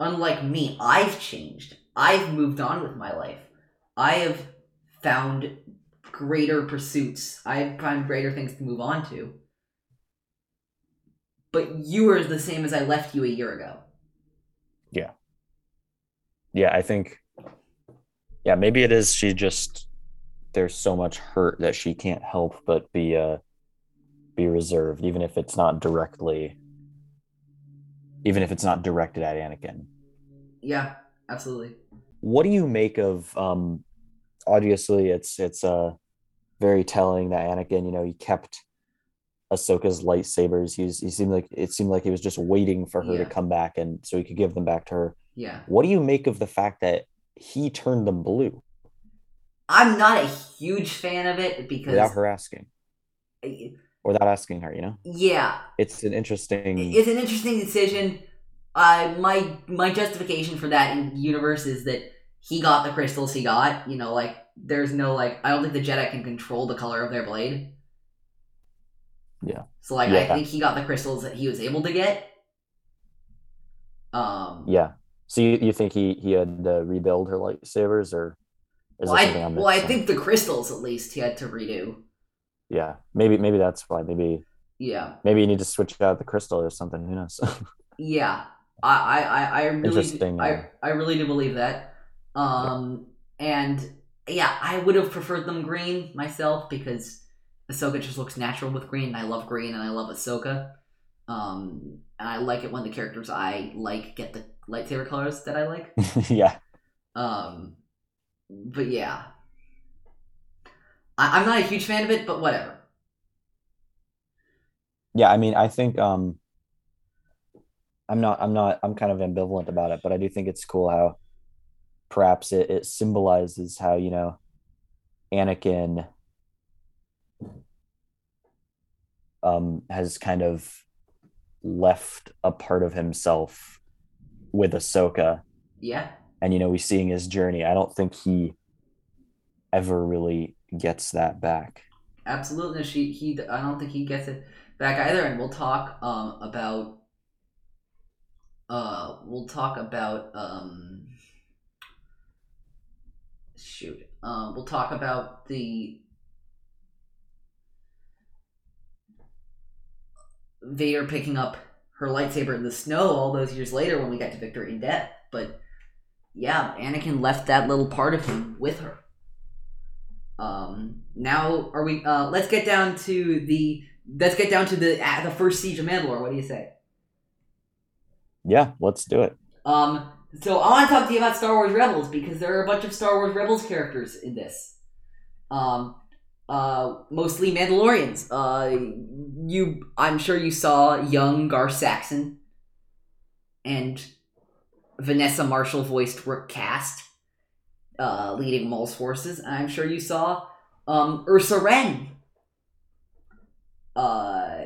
unlike me, I've changed. I've moved on with my life. I have found greater pursuits. I've found greater things to move on to. But you are the same as I left you a year ago. Yeah, I think, yeah, maybe it is. She just there's so much hurt that she can't help but be uh be reserved, even if it's not directly, even if it's not directed at Anakin. Yeah, absolutely. What do you make of? um Obviously, it's it's uh very telling that Anakin, you know, he kept Ahsoka's lightsabers. He's he seemed like it seemed like he was just waiting for her Yeah. to come back, and so he could give them back to her. Yeah. What do you make of the fact that he turned them blue I'm not a huge fan of it because without her asking, without asking her? You know, yeah, it's an interesting. it's an interesting decision. Uh, my my justification for that in universe is that he got the crystals he got. You know, like there's no like I don't think the Jedi can control the color of their blade. Yeah. So like I think he got the crystals that he was able to get. Um. yeah. So you, you think he he had to rebuild her lightsabers, or is Well, I, well, I think the crystals at least he had to redo. yeah, maybe maybe that's why. Maybe Yeah. maybe you need to switch out the crystal or something. Who knows? Yeah, I, I, I, really, Interesting, I, uh, I really do believe that. Um, and yeah, I would have preferred them green myself because Ahsoka just looks natural with green. and I love green, and I love Ahsoka. Um, and I like it when the characters I like get the lightsaber colors that I like. yeah. Um, but yeah, I, I'm not a huge fan of it, but whatever. yeah i mean i think um i'm not i'm not i'm kind of ambivalent about it but i do think it's cool how perhaps it, it symbolizes how you know anakin um has kind of left a part of himself with ahsoka Yeah, and you know we're seeing his journey i don't think he ever really gets that back absolutely. She, he, I don't think he gets it back either. And we'll talk um about. Uh, we'll talk about um. Shoot. Um, we'll talk about the Vader picking up her lightsaber in the snow all those years later when we got to Victory in Death. But yeah, Anakin left that little part of him with her. Um, now are we? Uh, let's get down to the. Let's get down to the uh, the first siege of Mandalore. What do you say? yeah let's do it Um, so I want to talk to you about Star Wars Rebels because there are a bunch of Star Wars Rebels characters in this. Um, uh, mostly Mandalorians. Uh, you, I'm sure you saw young Gar Saxon and Vanessa Marshall voiced Rook Kast, uh, leading Maul's forces. And I'm sure you saw um, Ursa Wren, uh,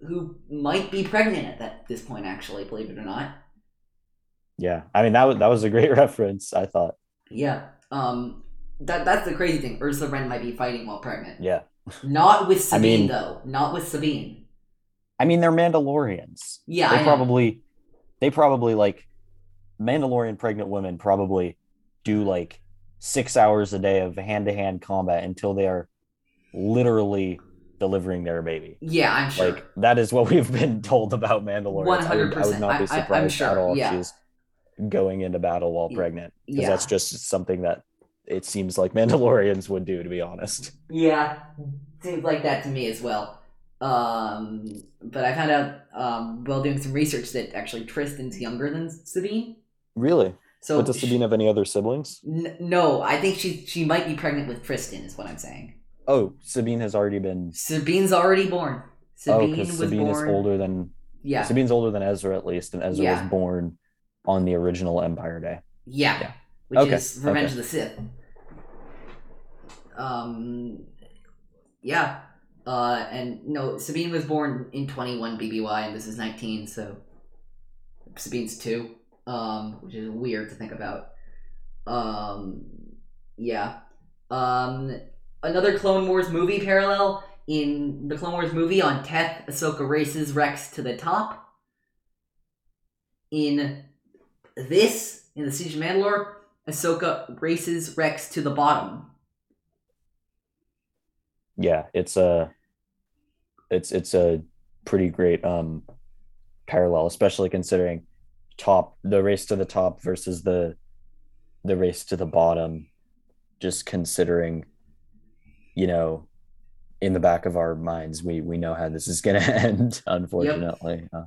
who might be pregnant at that this point. Actually, believe it or not. yeah i mean that was that was a great reference i thought Yeah. Um that that's the crazy thing. Ursula Wren might be fighting while pregnant. yeah Not with I Sabine mean- though. Not with Sabine. I mean, they're Mandalorians. Yeah, they I know. probably, they probably like Mandalorian pregnant women probably do like six hours a day of hand to hand combat until they are literally delivering their baby. Yeah, I'm sure. Like that is what we've been told about Mandalorians. I would, I would not be I- I- surprised sure, at all if she's going into battle while pregnant because yeah. that's just something that it seems like Mandalorians would do, to be honest. yeah. Seems like that to me as well. Um but I found out um while doing some research that actually Tristan's younger than Sabine. Really? So but does Sabine have any other siblings? N- no, I think she she might be pregnant with Tristan is what I'm saying. Oh, Sabine has already been. Sabine's already born. oh, because was Sabine born. is older than Yeah. Sabine's older than Ezra at least, and Ezra Yeah. was born on the original Empire Day. Yeah. Yeah. Which Okay, is Revenge okay. of the Sith. Um yeah. Uh and no, Sabine was born in 21 BBY and this is 19, so Sabine's 2, um which is weird to think about. Um Yeah. Um, another Clone Wars movie parallel in the Clone Wars movie on Teth, Ahsoka races Rex to the top. In this, in the Siege of Mandalore, Ahsoka races Rex to the bottom. Yeah, it's a it's it's a pretty great um parallel, especially considering top the race to the top versus the the race to the bottom. Just considering, you know, in the back of our minds, we we know how this is going to end. Unfortunately, uh,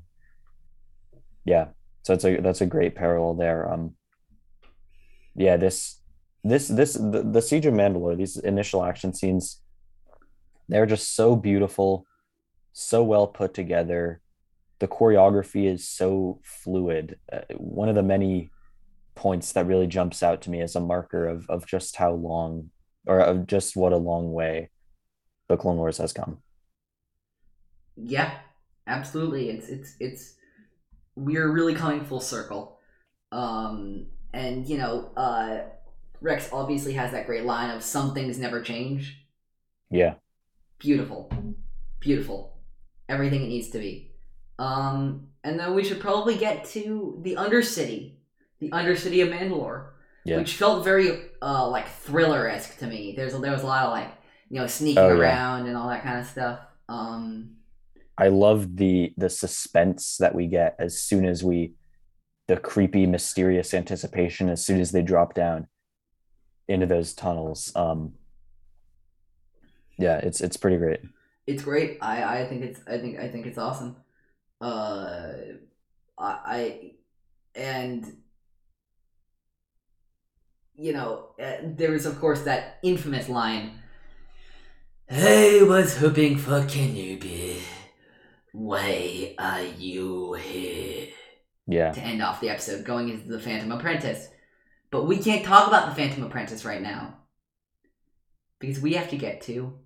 yeah. So that's a that's a great parallel there. Um, yeah, this this this the, the siege of Mandalore, these initial action scenes, they're just so beautiful, so well put together. The choreography is so fluid. Uh, one of the many points that really jumps out to me as a marker of of just how long or of just what a long way the Clone Wars has come. Yeah, absolutely. It's it's it's we're really coming full circle. Um and you know, uh Rex obviously has that great line of some things never change. Yeah. Beautiful. Beautiful. Everything it needs to be. Um and then we should probably get to the Undercity. The Undercity of Mandalore. Yeah. Which felt very uh like thriller esque to me. There's there was a lot of like you know, sneaking Oh, yeah. around and all that kind of stuff. Um, I love the the suspense that we get as soon as we the creepy mysterious anticipation as soon as they drop down into those tunnels um yeah it's it's pretty great it's great. I, I think it's I think I think it's awesome. Uh, I, I and you know uh, there is of course that infamous line. I was hoping for can you be? Why are you here? yeah to end off the episode, going into the Phantom Apprentice. But we can't talk about the Phantom Apprentice right now. Because we have to get to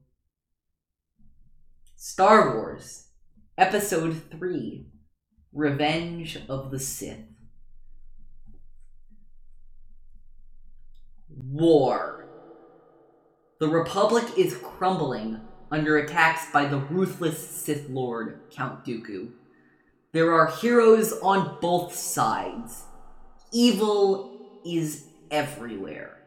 Star Wars, Episode 3 Revenge of the Sith. War. The Republic is crumbling under attacks by the ruthless Sith Lord, Count Dooku. There are heroes on both sides. Evil is everywhere.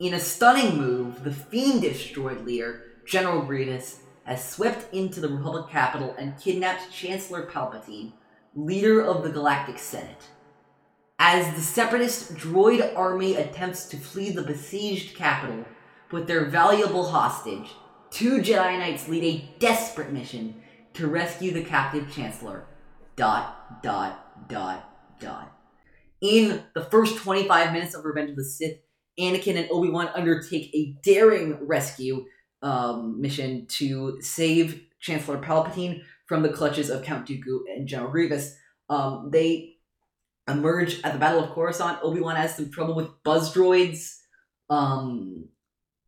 In a stunning move, the fiendish droid leader, General Grievous, has swept into the Republic capital and kidnapped Chancellor Palpatine, leader of the Galactic Senate. As the separatist droid army attempts to flee the besieged capital with their valuable hostage, two Jedi Knights lead a desperate mission to rescue the captive Chancellor. Dot, dot, dot, dot. In the first 25 minutes of Revenge of the Sith, Anakin and Obi Wan undertake a daring rescue um, mission to save Chancellor Palpatine from the clutches of Count Dooku and General Grievous. Um, they emerge at the Battle of Coruscant. Obi Wan has some trouble with buzz droids, um,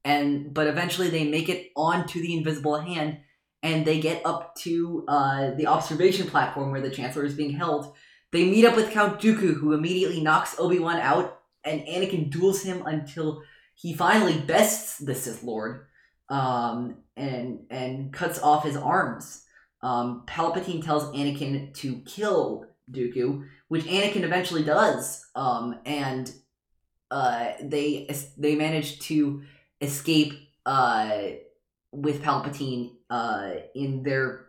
and but eventually they make it onto the Invisible Hand, and they get up to uh, the observation platform where the Chancellor is being held. They meet up with Count Dooku, who immediately knocks Obi Wan out, and Anakin duels him until he finally bests the Sith Lord, um, and and cuts off his arms. Um, Palpatine tells Anakin to kill Dooku, which Anakin eventually does, um, and uh, they they manage to escape uh, with Palpatine uh, in their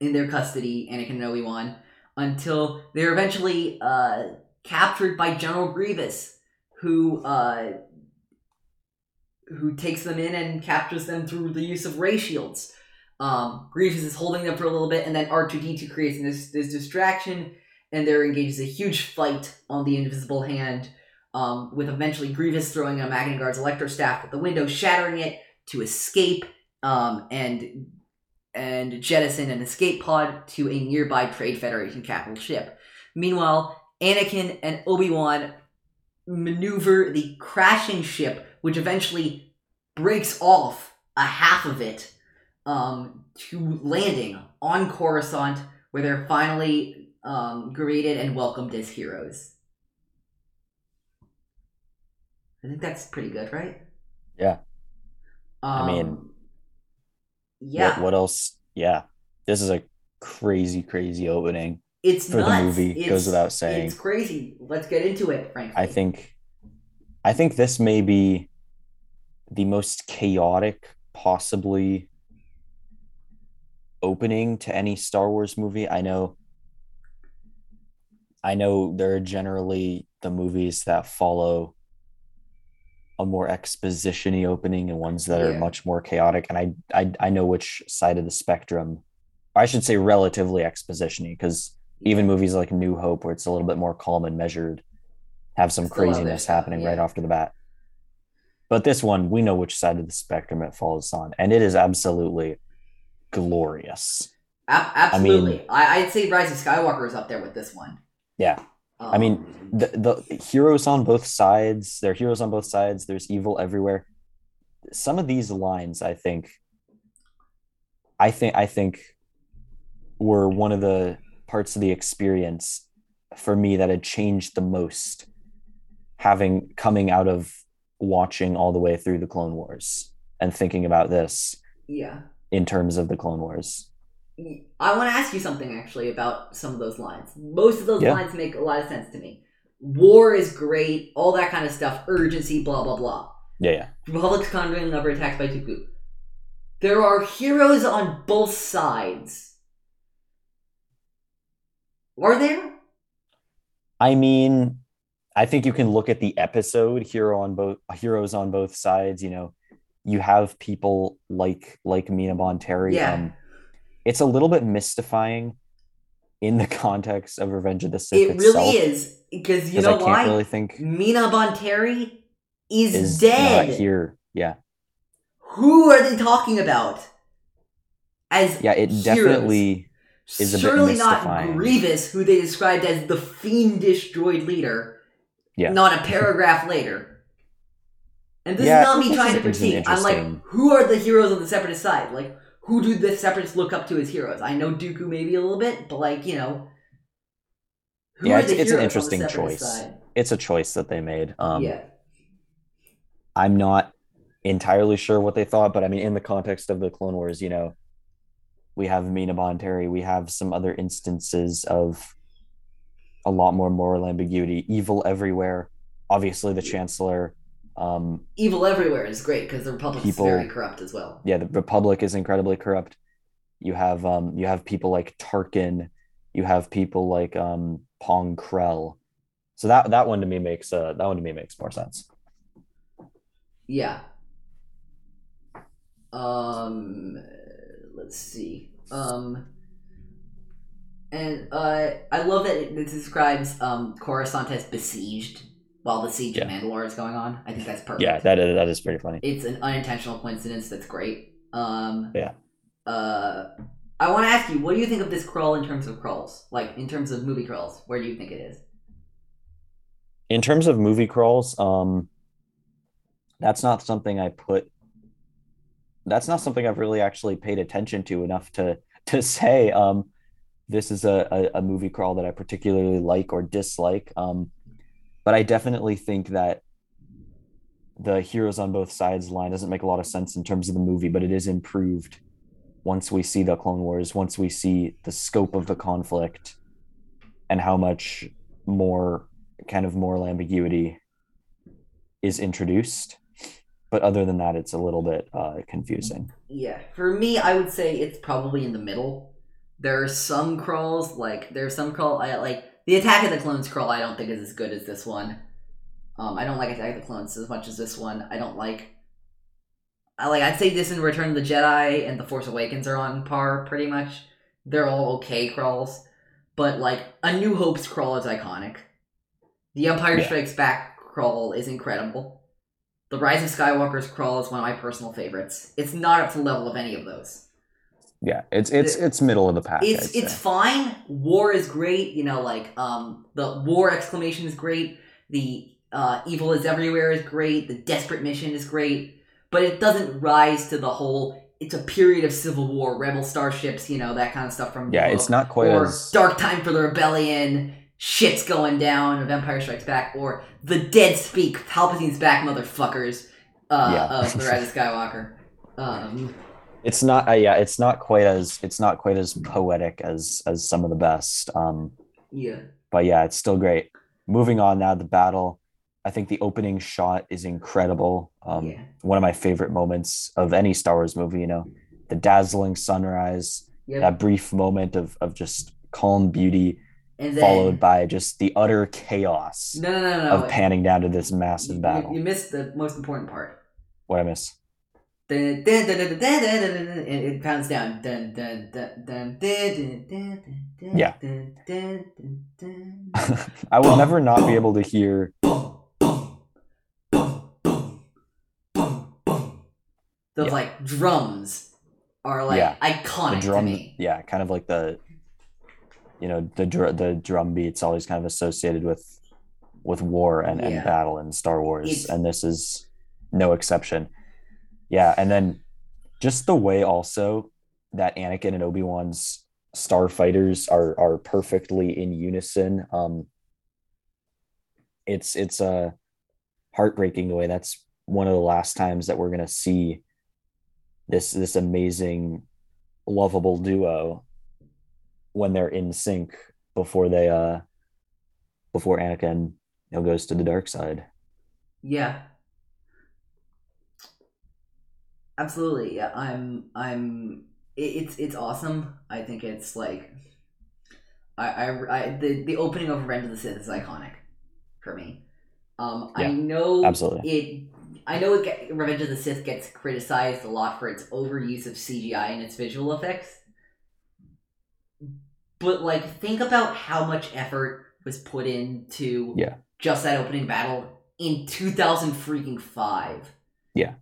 in their custody, Anakin and Obi Wan, until they're eventually uh, captured by General Grievous, who uh, who takes them in and captures them through the use of ray shields. Um, Grievous is holding them for a little bit, and then R two D two creates this this distraction, and there engages a huge fight on the Invisible Hand. Um, with eventually Grievous throwing a Magna Guard's electro staff at the window, shattering it to escape, um, and and jettison an escape pod to a nearby Trade Federation capital ship. Meanwhile, Anakin and Obi Wan maneuver the crashing ship, which eventually breaks off a half of it um, to landing on Coruscant, where they're finally um, greeted and welcomed as heroes. I think that's pretty good, right? Yeah. Um, I mean, yeah, What, what else? Yeah. This is a crazy, crazy opening. it's for the movie, It's, goes without saying. It's crazy. Let's get into it, frankly. I think I think this may be the most chaotic possibly opening to any Star Wars movie. I know I know there are generally the movies that follow a more exposition-y opening and ones that Yeah. are much more chaotic. And I, I I know which side of the spectrum I should say relatively exposition-y because even movies like New Hope, where it's a little bit more calm and measured, have some Still craziness happening right yeah. off to the bat. But this one, we know which side of the spectrum it falls on, and it is absolutely glorious. Ab- absolutely. I I'd say Rise of Skywalker is up there with this one. Yeah, I mean, Um, the the heroes on both sides. There are heroes on both sides. There's evil everywhere. Some of these lines, I think, I think, I think, were one of the parts of the experience for me that had changed the most, having coming out of watching all the way through the Clone Wars and thinking about this yeah. in terms of the Clone Wars. I want to ask you something actually about some of those lines. Most of those Yeah. lines make a lot of sense to me. War is great, all that kind of stuff, urgency, blah blah blah. Yeah, yeah. Republic's convoy never attacked by Dooku. There are heroes on both sides. Are there? I mean, I think you can look at the episode hero on both heroes on both sides. You know, you have people like like Mina Bonteri. Yeah. Um, it's a little bit mystifying in the context of Revenge of the Sith It really is because you know I can't why? really think Mina Bonteri is, is dead. here. Yeah, Who are they talking about? As yeah. It heroes? definitely is Surely not. Grievous, who they described as the fiendish droid leader. Yeah. Not a paragraph later. And this Yeah, is not me trying to is- this is critique. I'm like, who are the heroes on the separatist side? Like, who do the separatists look up to as heroes? I know Dooku maybe a little bit, but like, you know. Who Yeah, are it's- it's an heroes on the interesting choice. side? it's a choice that they made. Um, yeah. I'm not entirely sure what they thought, but I mean, in the context of the Clone Wars, you know, we have Mina Bonteri, we have some other instances of a lot more moral ambiguity, evil everywhere. Obviously, the Chancellor. Um, Evil everywhere is great because the Republic's People- very corrupt as well. yeah, the Republic is incredibly corrupt. You have um, you have people like Tarkin, you have people like um, Pong Krell. So that that one to me makes uh, that one to me makes more sense. Yeah. Um, let's see. Um, and uh, I love that it, it describes um Coruscant as besieged while the siege of Yeah. Mandalore is going on. I think that's perfect. Yeah, that is that is pretty funny. it's an unintentional coincidence. That's great. Um, Yeah. Uh, I want to ask you, what do you think of this crawl in terms of crawls? Like in terms of movie crawls, where do you think it is? in terms of movie crawls um that's not something i put that's not something i've really actually paid attention to enough to to say um this is a, a, a movie crawl that i particularly like or dislike um but i definitely think that the heroes on both sides line doesn't make a lot of sense in terms of the movie but it is improved once we see the clone wars once we see the scope of the conflict and how much more kind of moral ambiguity is introduced. But other than that, it's a little bit uh, confusing. Yeah, for me, I would say it's probably in the middle. There are some crawls, like there's some crawl I like the Attack of the Clones crawl. I don't think is as good as this one. Um, I don't like Attack of the Clones as much as this one. I don't like. I like. I'd say this and Return of the Jedi and The Force Awakens are on par pretty much. They're all okay crawls, but like A New Hope's crawl is iconic. The Empire Yeah. Strikes Back crawl is incredible. The Rise of Skywalker's crawl is one of my personal favorites. It's not up to the level of any of those. Yeah, it's it's it's middle of the pack. It's it's fine. War is great. You know, like um, the war exclamation is great. The uh, evil is everywhere is great. The desperate mission is great, but it doesn't rise to the whole. It's a period of civil war, rebel starships, you know that kind of stuff from. yeah, it's not quite or as dark time for the rebellion. shit's going down of Empire Strikes Back or the dead speak Palpatine's back motherfuckers uh, Yeah. of the Rise of Skywalker. Um, It's not. Uh, yeah, it's not quite as it's not quite as poetic as as some of the best. Um, yeah, but yeah, it's still great. Moving on now, the battle. I think the opening shot is incredible. Um, yeah, One of my favorite moments of any Star Wars movie. You know, the dazzling sunrise, yeah. that brief moment of of just calm beauty, and then followed by just the utter chaos no, no, no, no. of panning down to this You- massive you, battle. you missed the most important part. What I miss? It pounds down. Yeah. I will never not be able to hear. Boom, boom, boom, boom, yeah. like drums are like yeah. iconic the drum, to me. Yeah, kind of like the, you know, the dr- the drum beats always kind of associated with, with war and, yeah. and battle in Star Wars, it's, and this is no exception yeah and then just the way also that anakin and obi-wan's starfighters are are perfectly in unison um it's it's uh heartbreaking way that's one of the last times that we're going to see this this amazing lovable duo when they're in sync before they uh before Anakin you know goes to the dark side. Yeah. Absolutely. Yeah, I'm I'm it, it's it's awesome. I think it's like I I, I the, the opening of Revenge of the Sith is iconic for me. Um I know absolutely. it I know it get, Revenge of the Sith gets criticized a lot for its overuse of CGI and its visual effects. But like think about how much effort was put into Yeah. just that opening battle in 2000 freaking 5. Yeah.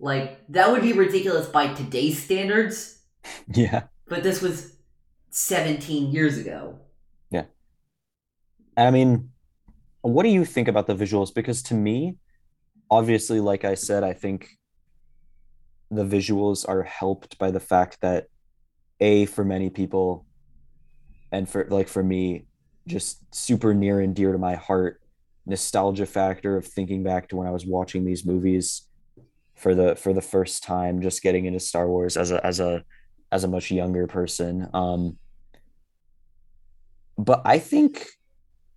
Like that would be ridiculous by today's standards, Yeah. but this was 17 years ago. Yeah. I mean, what do you think about the visuals? Because to me, obviously, like I said, I think the visuals are helped by the fact that a for many people and for like for me just super near and dear to my heart nostalgia factor of thinking back to when I was watching these movies for the for the first time just getting into Star Wars as a as a as a much younger person um but I think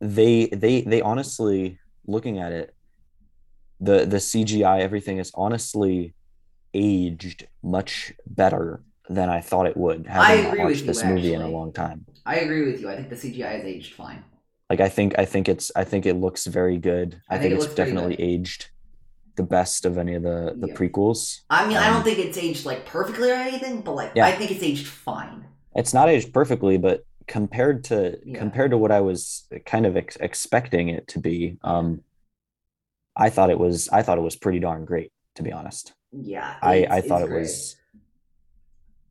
they they they honestly looking at it the the CGI everything is honestly aged much better than I thought it would I agree with watched you, this movie in a long time I agree with you. I think the CGI is aged fine. like I think I think it's I think it looks very good. I, I think think, it's definitely aged the best of any of the the Yeah. prequels. I mean, I Um, don't think it's aged like perfectly or anything, but like Yeah. I think it's aged fine. It's not aged perfectly, but compared to Yeah. compared to what I was kind of ex- expecting it to be, um, I thought it was I thought it was pretty darn great to be honest. Yeah, I I thought it great. was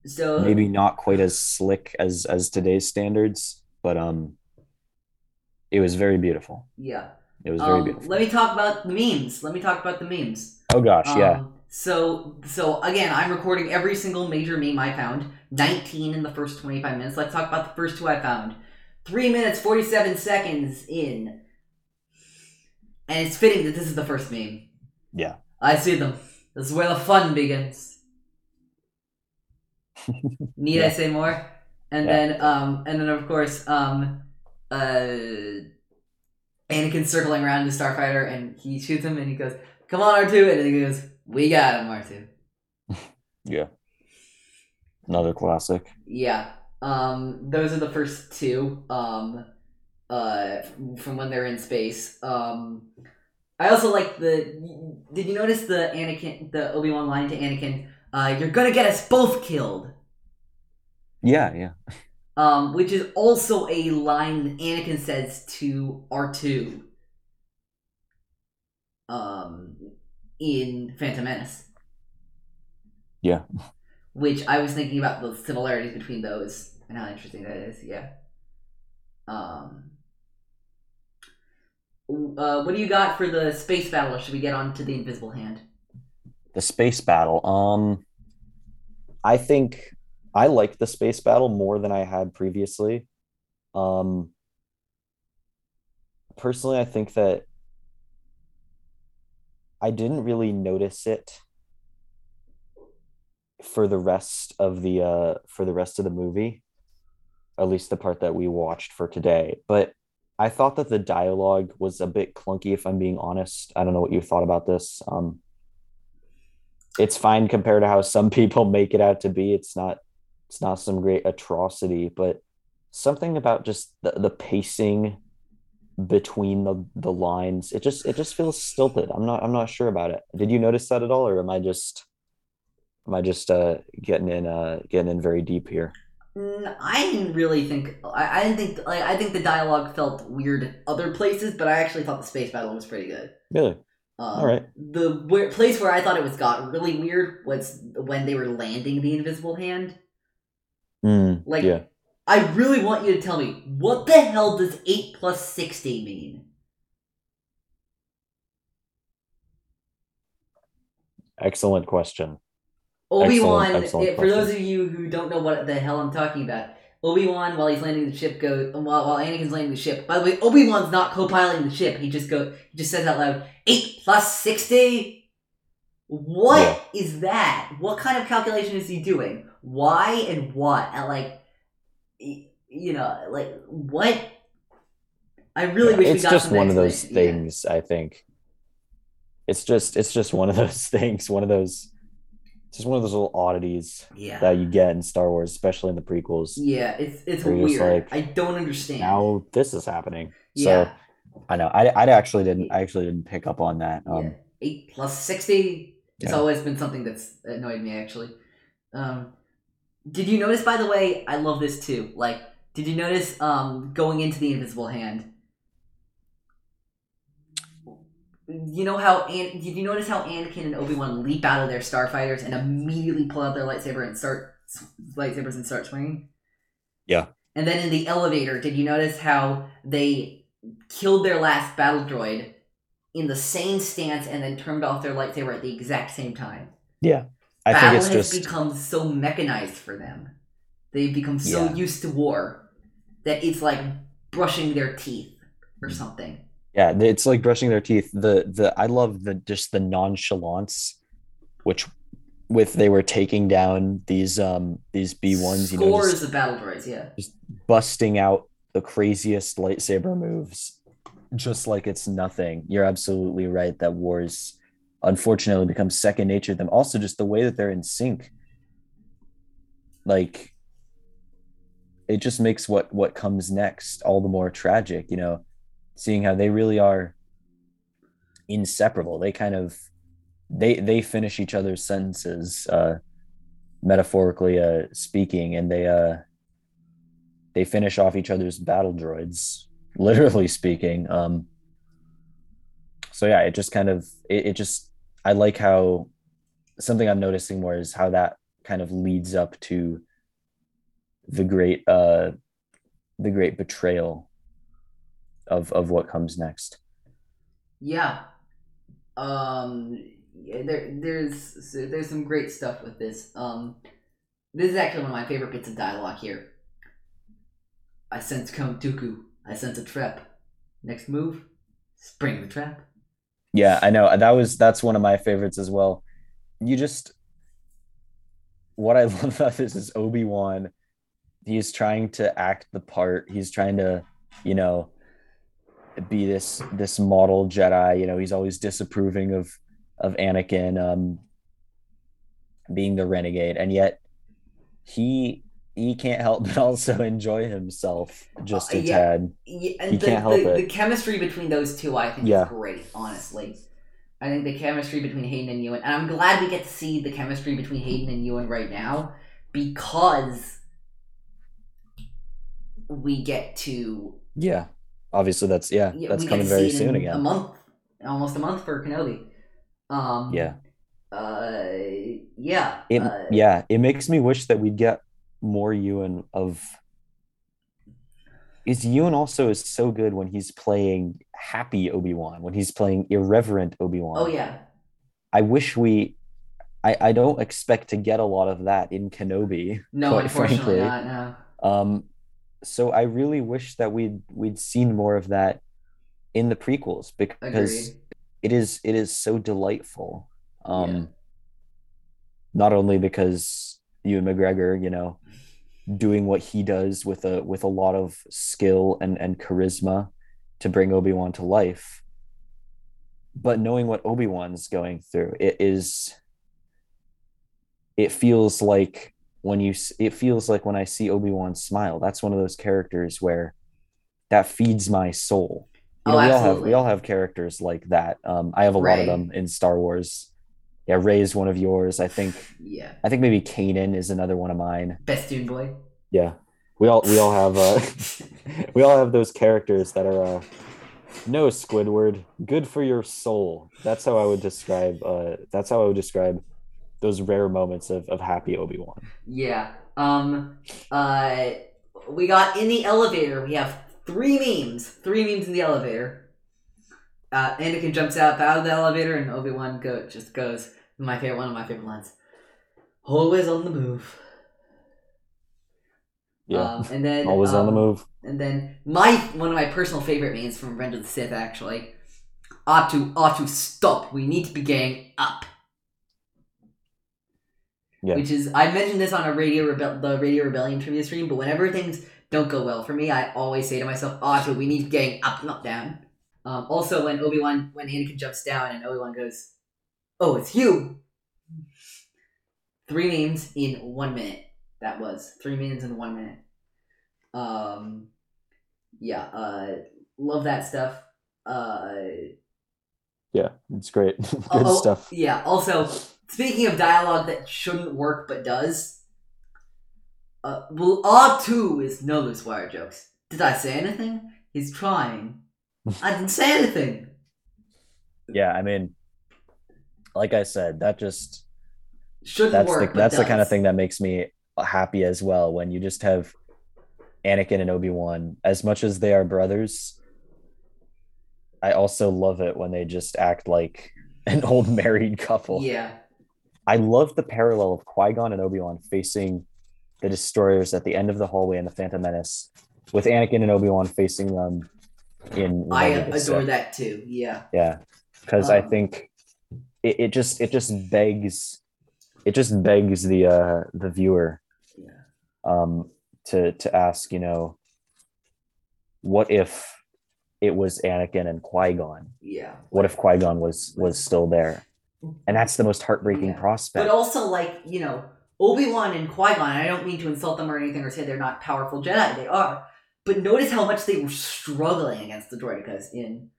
so maybe not quite as slick as as today's standards, but um, it was very beautiful. Yeah. It was very Um, beautiful. let me talk about the memes. Let me talk about the memes. oh gosh, yeah. Um, so so again, I'm recording every single major meme I found. 19 in the first 25 minutes. Let's talk about the first two I found. Three minutes 47 seconds in, and it's fitting that this is the first meme. Yeah. I see them. This is where the fun begins. Need I say more? And Yeah. then um and then of course um uh Anakin's circling around the starfighter and he shoots him and he goes, Come on, R2 and he goes, We got him, R2. Yeah. Another classic. Yeah. Um those are the first two. Um uh from when they're in space. Um I also like the did you notice the Anakin the Obi-Wan line to Anakin, uh, you're gonna get us both killed. Yeah, yeah. Um, which is also a line that Anakin says to R2 um, in Phantom Menace. Yeah. Which I was thinking about the similarities between those and how interesting that is. Yeah. Um, uh, what do you got for the space battle? Or should we get on to the Invisible Hand? The space battle. Um I think I like the space battle more than I had previously. Um personally, I think that I didn't really notice it for the rest of the uh for the rest of the movie, at least the part that we watched for today. But I thought that the dialogue was a bit clunky, if I'm being honest. I don't know what you thought about this. Um, it's fine compared to how some people make it out to be. It's not it's not some great atrocity, but something about just the, the pacing between the the lines, it just it just feels stilted. I'm not I'm not sure about it. Did you notice that at all, or am I just am I just uh getting in uh getting in very deep here? Mm, I didn't really think. I, I didn't think. Like, I think the dialogue felt weird other places, but I actually thought the space battle was pretty good. Really? Um, All right. The where, place where I thought it was got really weird was when they were landing the invisible hand. Mm, Like, yeah. I really want you to tell me what the hell does eight plus sixty mean? Excellent question. Obi Wan. Excellent For those of you who don't know what the hell I'm talking about, Obi Wan, while he's landing the ship, goes while, while Anakin's landing the ship. By the way, Obi Wan's not co-piloting the ship. He just go. He just says out loud, eight plus sixty. What is that? What kind of calculation is he doing? Why and what? And like, you know, like what? I really Yeah, wish we it's just one of those explanation. Yeah. things, I think. It's just it's just one of those things, one of those just one of those little oddities Yeah. that you get in Star Wars, especially in the prequels. yeah, it's it's Where you're just weird. like, I don't understand. Now this is happening. yeah. So I know. I, I actually didn't I actually didn't pick up on that. Um yeah. Eight plus sixty. It's Yeah. always been something that's annoyed me actually. Um, did you notice, by the way? I love this too. Like, did you notice um, going into the invisible hand? You know how? An- did you notice how Anakin and Obi Wan leap out of their starfighters and immediately pull out their lightsaber and start lightsabers and start swinging? Yeah. And then in the elevator, did you notice how they killed their last battle droid in the same stance and then turned off their lightsaber at the exact same time? yeah. I Battle think it's has just become so mechanized for them. They've become so Yeah. used to war that it's like brushing their teeth or Mm. something. yeah, it's like brushing their teeth. The the I love the just the nonchalance which with they were taking down these um these B1s, you know, Scores of battle droids, yeah. Just busting out the craziest lightsaber moves just like it's nothing. You're absolutely right that wars unfortunately becomes second nature to them. Also just the way that they're in sync. Like it just makes what what comes next all the more tragic, you know, seeing how they really are inseparable. They kind of they they finish each other's sentences uh metaphorically uh speaking and they uh they finish off each other's battle droids literally speaking um so yeah it just kind of it, it just i like how something i'm noticing more is how that kind of leads up to the great uh the great betrayal of of what comes next Yeah. Um there there's there's some great stuff with this. Um this is actually one of my favorite bits of dialogue here. I sense Count Dooku. I sense a trap. Next move, spring the trap. Yeah, I know. That was that's one of my favorites as well. You just what I love about this is Obi-Wan. He's trying to act the part. He's trying to, you know, be this this model Jedi. You know, he's always disapproving of of Anakin um being the renegade, and yet he he can't help but also enjoy himself just Uh, a yeah. tad. Yeah, and He the, can't help the, it. the chemistry between those two, I think, Yeah. is great. Honestly, I think the chemistry between Hayden and Ewan, and I'm glad we get to see the chemistry between Hayden and Ewan right now because we get to Yeah. Obviously that's yeah, yeah, that's coming very soon again. A month, almost a month for Kenobi. Um, Yeah. Uh, yeah. it uh, yeah it makes me wish that we'd get more ewan of is ewan also is so good when he's playing happy obi-wan when he's playing irreverent obi-wan Oh yeah. i wish we i i don't expect to get a lot of that in kenobi No, quite unfortunately frankly. not. No. um so i really wish that we'd we'd seen more of that in the prequels because Agreed. it is it is so delightful. Um Yeah. not only because Ewan McGregor, you know, doing what he does with a with a lot of skill and and charisma to bring Obi-Wan to life, but knowing what Obi-Wan's going through, it is it feels like when you it feels like when I see Obi-Wan smile, that's one of those characters where that feeds my soul. You Oh, know, we all have we all have characters like that. Um, I have a lot of them in Star Wars. Yeah, Rey is one of yours. I think Yeah. I think maybe Kanan is another one of mine. Best Dune boy. Yeah, we all we all have uh, we all have those characters that are uh, no Squidward, good for your soul. That's how I would describe. Uh, that's how I would describe those rare moments of of happy Obi Wan. Yeah. Um. Uh. We got in the elevator. We have three memes. Three memes in the elevator. Uh, Anakin jumps out out of the elevator, and Obi Wan go just goes. My favorite, one of my favorite lines. Always on the move. Yeah, Um, and then always on the um, move. And then my one of my personal favorite memes from Revenge of the Sith actually. Ought to stop. We need to be getting up. Yeah. Which is I mentioned this on a radio rebel the Radio Rebellion trivia stream, but whenever things don't go well for me, I always say to myself, Artoo, we need to getting up, not down. Um, also when Obi Wan when Anakin jumps down and Obi Wan goes, Oh, it's you. Three memes in one minute. That was three minutes in one minute. Um, yeah, uh, love that stuff. Uh, Yeah, it's great. Good oh, stuff. Yeah. Also, speaking of dialogue that shouldn't work but does, uh, well, R2 is no loose wire jokes. Did I say anything? He's trying. I didn't say anything. Yeah, I mean, like I said, that just Shouldn't that's work. the that's the kind of thing that makes me happy as well when you just have Anakin and Obi-Wan as much as they are brothers I also love it when they just act like an old married couple. Yeah. I love the parallel of Qui-Gon and Obi-Wan facing the destroyers at the end of the hallway in the Phantom Menace with Anakin and Obi-Wan facing them in I Revenge of the adore that too. Yeah. Yeah, because I Um, think it, it just it just begs it just begs the uh the viewer Yeah. um to to ask you know what if it was Anakin and Qui Gon? Yeah. What if Qui Gon was was still there? And that's the most heartbreaking Yeah. prospect. But also, like, you know, Obi Wan and Qui Gon, I don't mean to insult them or anything or say they're not powerful Jedi. They are. But notice how much they were struggling against the Droidekas in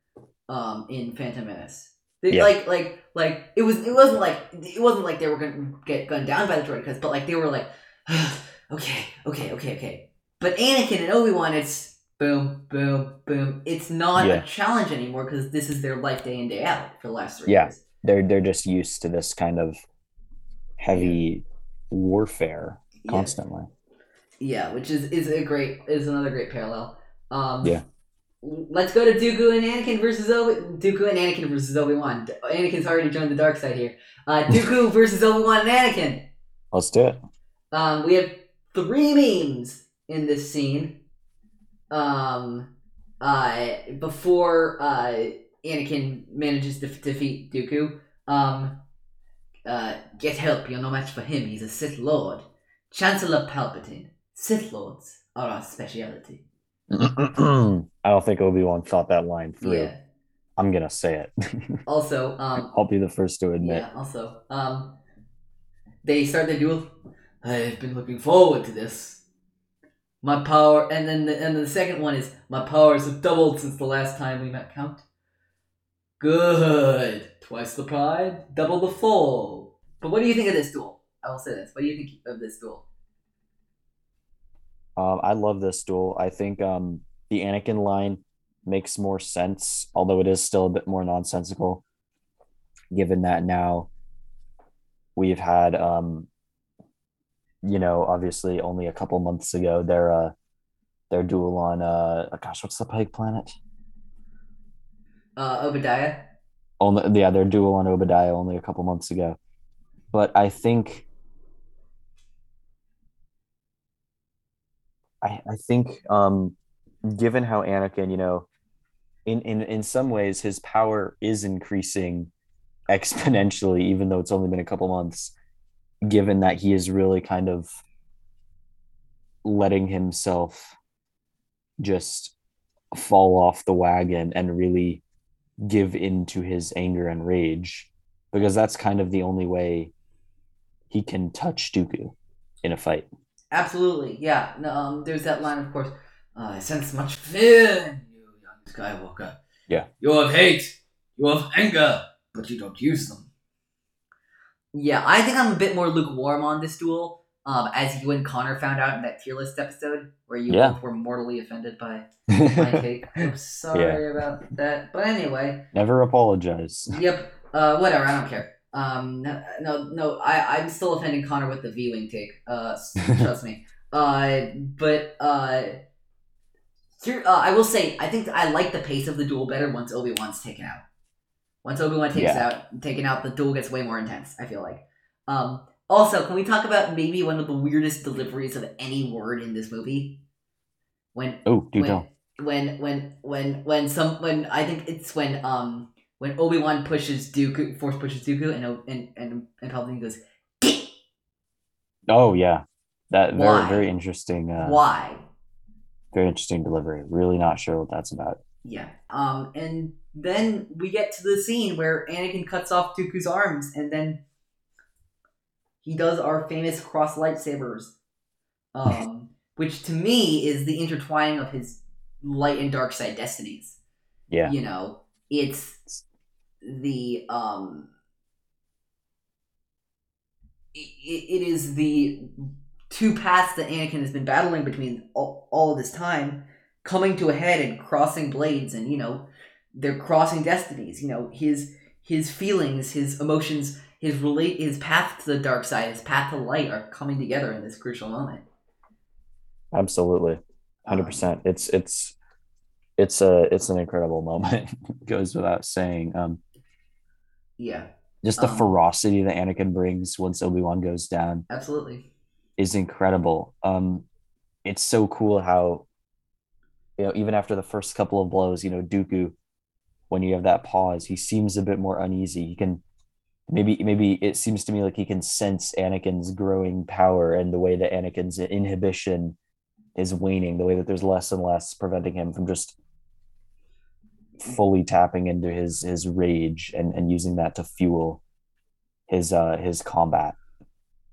um in Phantom Menace. They, Yeah. Like like like it was it wasn't like it wasn't like they were gonna get gunned down by the Droidekas, but like they were like okay, okay, okay, okay. But Anakin and Obi Wan, it's boom, boom, boom. It's not Yeah. a challenge anymore because this is their life day in day out for the last three Yeah. years. they're they're just used to this kind of heavy warfare constantly. Yeah, which is is a great is another great parallel. Um, Yeah. Let's go to Dooku and Anakin versus Obi. Dooku and Anakin versus Obi Wan. Anakin's already joined the dark side here. Uh, Dooku versus Obi Wan and Anakin. Let's do it. Um, we have three memes in this scene. Um, uh, before uh, Anakin manages to f- defeat Dooku. Um, uh, get help. You're no match for him. He's a Sith Lord. Chancellor Palpatine. Sith Lords are our speciality. I don't think Obi Wan thought that line through. Yeah. I'm gonna say it. Also, um, I'll be the first to admit. yeah. Also, um, they start the duel. I've been looking forward to this. My power, and then the, and the second one is my powers have doubled since the last time we met Count. Good, twice the pride, double the fall. But what do you think of this duel? I will say this. What do you think of this duel? Um, I love this duel. I think um, the Anakin line makes more sense, although it is still a bit more nonsensical, given that now we've had, um, you know, obviously only a couple months ago their uh, their duel on, uh, gosh, what's the Pike planet? Uh, Oba Diah. Only, yeah, their duel on Oba Diah only a couple months ago. But I think I, I think um, given how Anakin, you know, in in in some ways his power is increasing exponentially even though it's only been a couple months given that he is really kind of letting himself just fall off the wagon and really give in to his anger and rage because that's kind of the only way he can touch Dooku in a fight. Absolutely, yeah. No, Um, there's that line, of course. Uh, I sense much fear in you, young Skywalker. Yeah. You have hate, you have anger, but you don't use them. Yeah, I think I'm a bit more lukewarm on this duel. Um, as you and Connor found out in that tier list episode, where you Yeah. both were mortally offended by my take. I'm sorry about that, but anyway. Never apologize. Yep. Uh, whatever. I don't care. Um, no, no, no I, I'm still offending Connor with the viewing take. Uh, trust me. Uh, but uh, here, uh, I will say, I think I like the pace of the duel better once Obi Wan's taken out. Once Obi Wan takes Yeah. out, taken out, the duel gets way more intense. I feel like. Um, also, can we talk about maybe one of the weirdest deliveries of any word in this movie? When Oh, do when, tell. when when when when some when I think it's when um when Obi Wan pushes Dooku, force pushes Dooku, and and and and Palpatine goes! Oh yeah. That very very interesting uh "Why?" very interesting delivery. Really not sure what that's about. Yeah. Um, and then we get to the scene where Anakin cuts off Dooku's arms, and then he does our famous cross lightsabers, um, which to me is the intertwining of his light and dark side destinies. Yeah. you know it's the um it, it is the two paths that anakin has been battling between all, all of this time coming to a head and crossing blades and you know they're crossing destinies you know his his feelings his emotions his relate his path to the dark side his path to light are coming together in this crucial moment Absolutely. Hundred percent. It's it's it's a it's an incredible moment. Goes without saying. Um yeah just the Um, ferocity that Anakin brings once Obi-Wan goes down absolutely is incredible. Um, it's so cool how, you know, even after the first couple of blows, you know, Dooku, when you have that pause, he seems a bit more uneasy. He can maybe maybe it seems to me like he can sense Anakin's growing power and the way that Anakin's inhibition is waning, the way that there's less and less preventing him from just fully tapping into his his rage and and using that to fuel his uh his combat.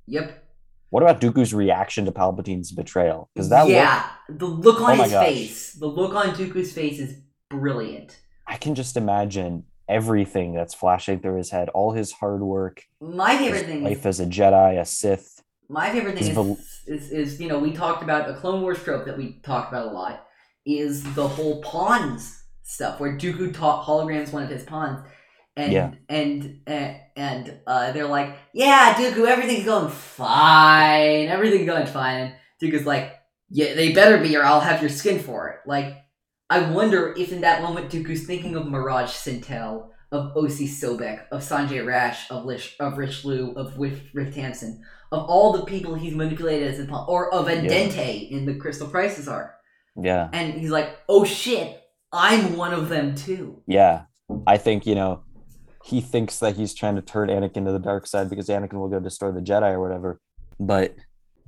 yep What about Dooku's reaction to Palpatine's betrayal? Because that look, yeah, the look on Oh his face, the look on Dooku's face is brilliant. I can just imagine everything that's flashing through his head, all his hard work, My favorite thing, life as a Jedi, a Sith. my favorite thing is, is, is, you know, we talked about a Clone Wars trope that we talked about a lot. Is the whole pawns stuff where Dooku taught holograms one of his pawns, and Yeah. and and, and uh, they're like, yeah, Dooku, everything's going fine, everything's going fine. And Dooku's like, yeah, they better be, or I'll have your skin for it. Like, I wonder if in that moment Dooku's thinking of Miraj Scintel, of Osi Sobeck, of Sanjay Rash, of, Lish, of Rish Loo, of Riff, Riff Tamson, of all the people he's manipulated as a pawn, or of Andente in the Crystal Crisis arc. Yeah, And he's like, oh shit, I'm one of them too. yeah. I think you know he thinks that he's trying to turn Anakin to the dark side because Anakin will go destroy the Jedi or whatever. But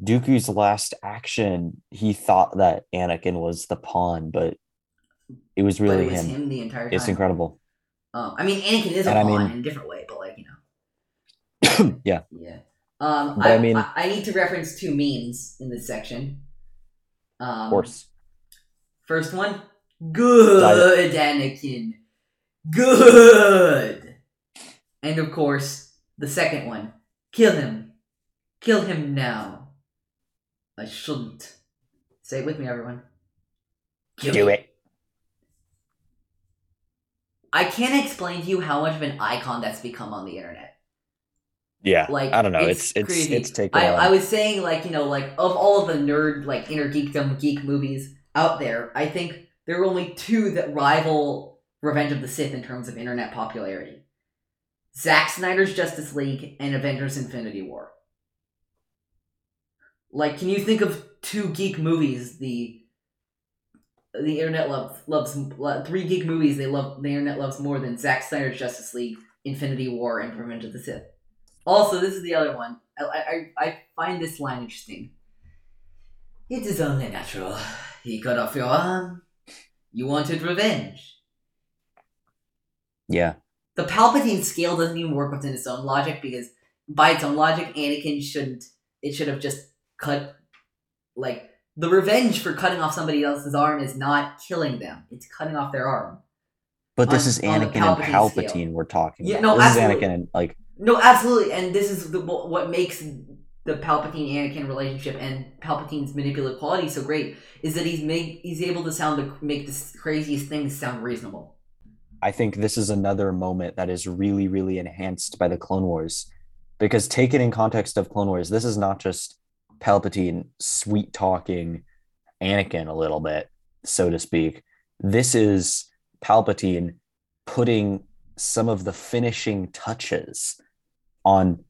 Dooku's last action, he thought that Anakin was the pawn, but it was really it was him. him. the entire time. It's incredible. Um, I mean, Anakin is a And I pawn mean- in a different way, but like, you know. yeah, Yeah. Um, I, I mean- I, I need to reference two memes in this section. Um, of course. First one, good Anakin, good. And of course, the second one, kill him, kill him now. I shouldn't. Say it with me, everyone. Kill Do him. it. I can't explain to you how much of an icon that's become on the internet. Yeah, Like I don't know. It's it's crazy. it's taken. I. I was saying like you know like of all of the nerd like inner geekdom geek movies out there, I think there are only two that rival Revenge of the Sith in terms of internet popularity: Zack Snyder's Justice League and Avengers: Infinity War. Like, can you think of two geek movies the the internet loves loves three geek movies they love the internet loves more than Zack Snyder's Justice League, Infinity War, and Revenge of the Sith. Also, this is the other one. I I, I find this line interesting. It is only natural. He cut off your arm. You wanted revenge. Yeah. The Palpatine scale doesn't even work within its own logic because by its own logic, Anakin shouldn't. It should have just cut, like the revenge for cutting off somebody else's arm is not killing them; it's cutting off their arm. But this On- is Anakin and Palpatine Palpatine scale. we're talking Yeah, about. no, this absolutely. is Anakin and like No, absolutely, and this is the, what makes the Palpatine Anakin relationship and Palpatine's manipulative quality so great is that he's make he's able to sound the make the craziest things sound reasonable. I think this is another moment that is really, really enhanced by the Clone Wars. Because taken in context of Clone Wars, this is not just Palpatine sweet talking Anakin a little bit, so to speak. This is Palpatine putting some of the finishing touches on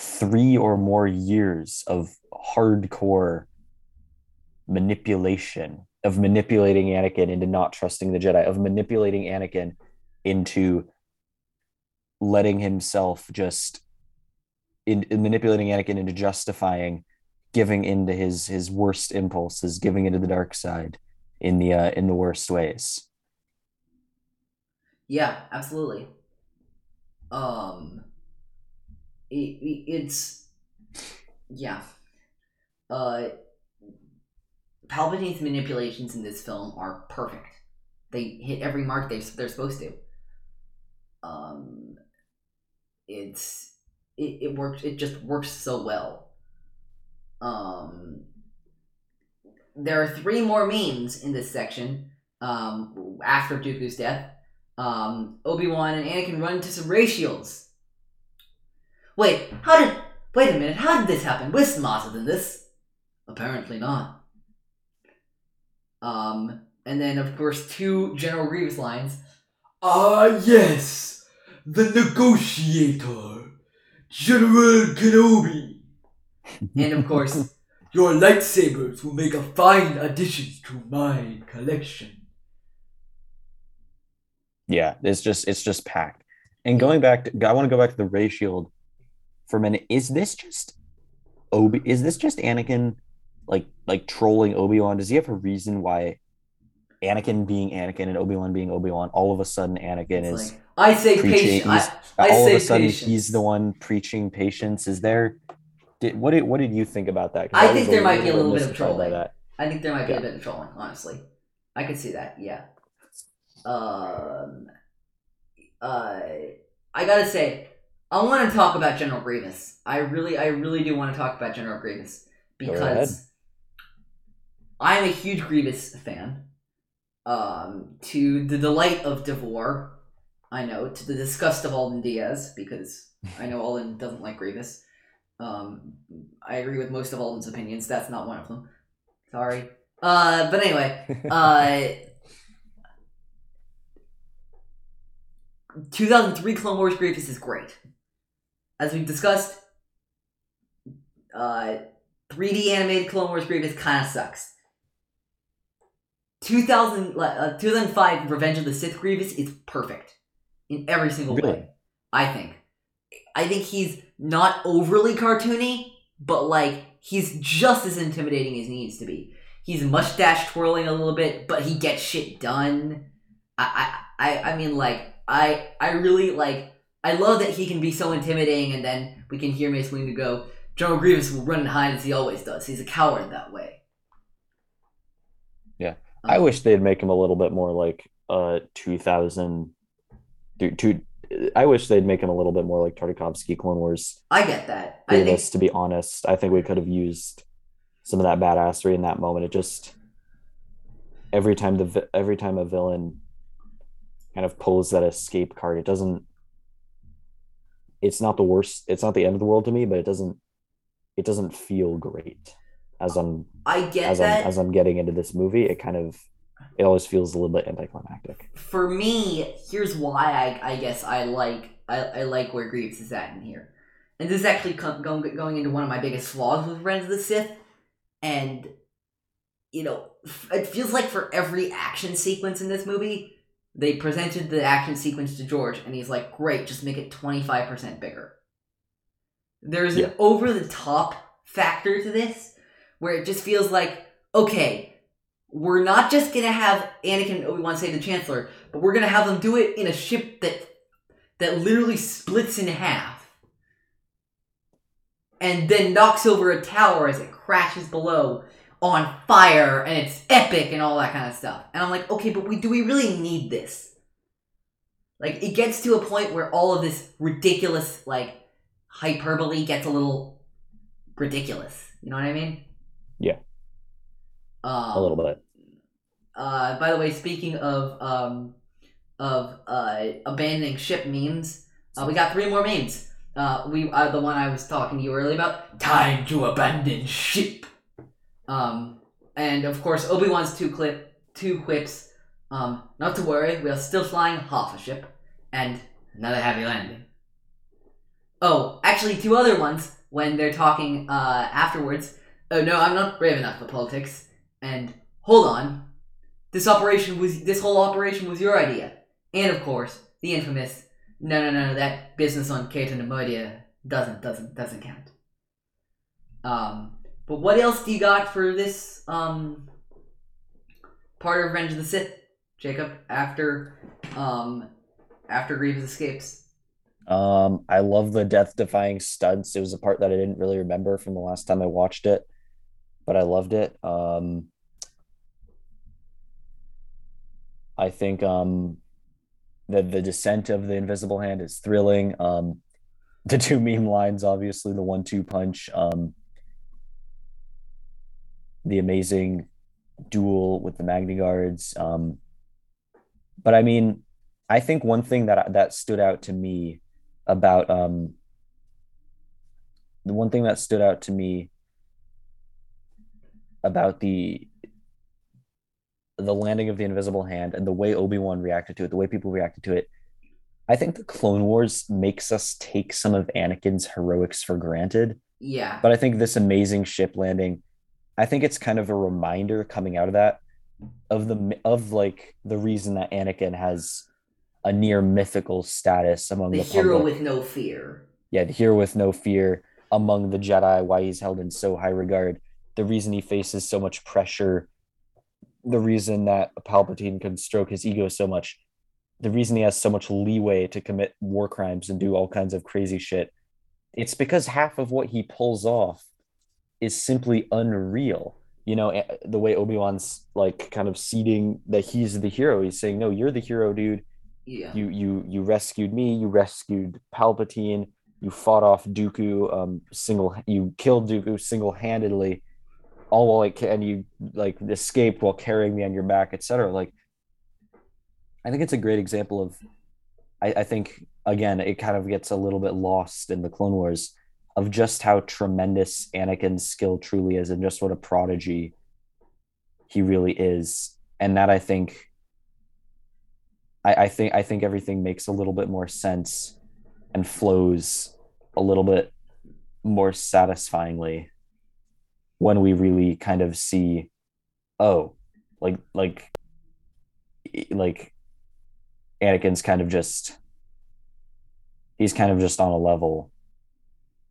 three or more years of hardcore manipulation, of manipulating Anakin into not trusting the Jedi, of manipulating Anakin into letting himself just in, in manipulating Anakin into justifying giving into his his worst impulses, giving into the dark side in the uh, in the worst ways. Yeah, absolutely. Um, it, it- it's yeah. Uh, Palpatine's manipulations in this film are perfect. They hit every mark they they're supposed to. Um, it's it, it works. It just works so well. Um, there are three more memes in this section. Um, after Dooku's death um, Obi Wan and Anakin run into some shields. Wait, how did? Wait a minute, how did this happen? We're smarter than this. Apparently not. Um, and then of course two General Grievous lines. Ah, yes, the negotiator, General Kenobi. And of course, Your lightsabers will make a fine addition to my collection. Yeah, it's just it's just packed. And going back to I want to go back to the Ray Shield for a minute. Is this just Obi is this just Anakin like like trolling Obi-Wan? Does he have a reason why Anakin being Anakin and Obi-Wan being Obi-Wan, all of a sudden Anakin it's is like, I say patience. I, I all of a sudden patience. he's the one preaching patience. Is there did what did what did you think about that? I was think there might be a little bit of trolling. that. I think there might be Yeah. a bit of trolling, honestly. I could see that, yeah. Um, uh, I gotta say, I want to talk about General Grievous. I really, I really do want to talk about General Grievous because I'm a huge Grievous fan. Um, to the delight of Devore, I know, to the disgust of Alden Diaz because I know Alden doesn't like Grievous. Um, I agree with most of Alden's opinions. That's not one of them. Sorry. Uh, but anyway, uh, 2003 Clone Wars Grievous is great. As we've discussed, uh, 3D animated Clone Wars Grievous kind of sucks. 2000, uh, 2005 Revenge of the Sith Grievous is perfect in every single Really? way. I think. I think he's not overly cartoony, but like he's just as intimidating as he needs to be. He's mustache twirling a little bit, but he gets shit done. I I I, I mean like I I really like I love that he can be so intimidating and then we can hear Mace Windu go, General Grievous will run and hide as he always does. He's a coward that way. Yeah. I Um, wish they'd make him a little bit more like uh 2000 dude, to I wish they'd make him a little bit more like Tartakovsky Clone Wars I get that. I think to be honest. I think we could have used some of that badassery in that moment. It just every time the every time a villain kind of pulls that escape card, it doesn't it's not the worst it's not the end of the world to me, but it doesn't it doesn't feel great as I'm I get as that. I'm as I'm getting into this movie. It kind of it always feels a little bit anticlimactic. for me, here's why I, I guess I like I, I like where Grievous is at in here, and this is actually com- going going into one of my biggest flaws with Revenge of the Sith, and you know, it feels like for every action sequence in this movie, they presented the action sequence to George, and he's like, "Great, just make it twenty five percent bigger." There's Yeah. an over the top factor to this, where it just feels like, okay, we're not just gonna have Anakin and Obi Wan save the Chancellor, but we're gonna have them do it in a ship that that literally splits in half, and then knocks over a tower as it crashes below on fire, and it's epic and all that kind of stuff. And I'm like, okay, but we do we really need this? Like, it gets to a point where all of this ridiculous like hyperbole gets a little ridiculous. You know what I mean? Yeah. Um, a little bit. uh, by the way, speaking of um, of uh, abandoning ship memes, uh, we got three more memes. Uh, we uh, the one I was talking to you earlier about. Time to abandon ship. Um, and of course, Obi Wan's two clip two quips. Um, not to worry, we are still flying half a ship, and another heavy landing. Oh, actually, two other ones when they're talking uh, afterwards. Oh no, I'm not brave enough for politics. And hold on, this operation was this whole operation was your idea, and of course, the infamous no, no, no, that business on Cato doesn't doesn't doesn't count. Um, but what else do you got for this um part of Revenge of the Sith, Jacob? After um after Grievous escapes. Um, I love the death defying stunts. It was a part that I didn't really remember from the last time I watched it, but I loved it. Um, I think um, the the descent of the invisible hand is thrilling. Um, the two meme lines, obviously, the one-two punch. Um, the amazing duel with the MagnaGuards. Um, but I mean, I think one thing that that stood out to me about um the one thing that stood out to me about the the landing of the invisible hand and the way Obi-Wan reacted to it, the way people reacted to it. I think the Clone Wars makes us take some of Anakin's heroics for granted. Yeah. But I think this amazing ship landing, I think it's kind of a reminder coming out of that of the of like the reason that Anakin has a near mythical status among the the, hero public. with no fear. yeah, the hero with no fear among the Jedi, why he's held in so high regard, the reason he faces so much pressure, the reason that Palpatine can stroke his ego so much, the reason he has so much leeway to commit war crimes and do all kinds of crazy shit. It's because half of what he pulls off is simply unreal. You know, eh, the way Obi-Wan's like kind of seeding that he's the hero. He's saying, "No, you're the hero, dude Yeah. you you you rescued me you rescued palpatine you fought off dooku um single you killed dooku single-handedly all while like and you like escaped while carrying me on your back etc like i think it's a great example of I, I think again it kind of gets a little bit lost in the clone wars of just how tremendous anakin's skill truly is and just what a prodigy he really is. And that i think I, I think I think everything makes a little bit more sense and flows a little bit more satisfyingly when we really kind of see oh like like like Anakin's kind of just he's kind of just on a level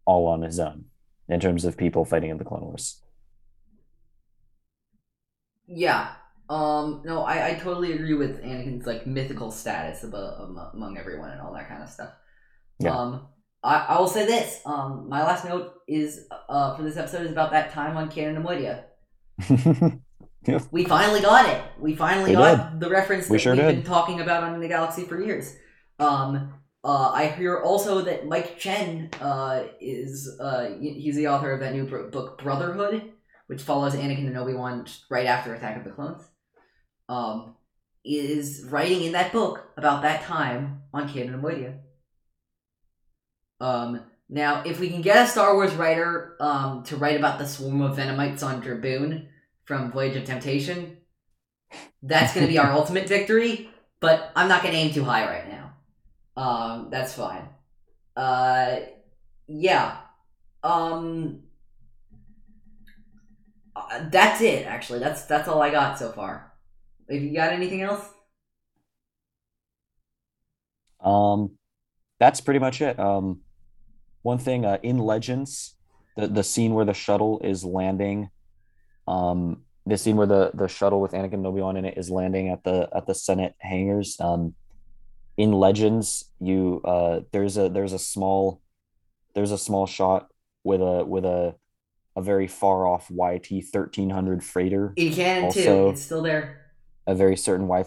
all on his own in terms of people fighting in the Clone Wars. Yeah. Um. No, I, I totally agree with Anakin's like mythical status um, among everyone and all that kind of stuff. Yeah. Um. I, I will say this. Um. My last note is uh for this episode is about that time on Cato Neimoidia. We finally got it. We finally We got the reference that We sure we've did. been talking about on the Galaxy for years. Um. Uh, I hear also that Mike Chen uh, is uh, he's the author of that new book Brotherhood, which follows Anakin and Obi Wan right after Attack of the Clones. Um, is writing in that book about that time on Cato Neimoidia. Um, now, if we can get a Star Wars writer um, to write about the swarm of Venomites on Draboon from Voyage of Temptation, that's going to be our ultimate victory. But I'm not going to aim too high right now. Um, that's fine. Uh, yeah. Um, Uh, that's it. Actually, that's that's all I got so far. If you got anything else, Um, that's pretty much it. Um, one thing uh, in Legends, the the scene where the shuttle is landing, um, the scene where the the shuttle with Anakin and Obi-Wan in it is landing at the at the Senate hangars. Um, in Legends, you uh, there's a there's a small there's a small shot with a with a a very far off YT thirteen hundred freighter in canon too, it's still there. a very certain Y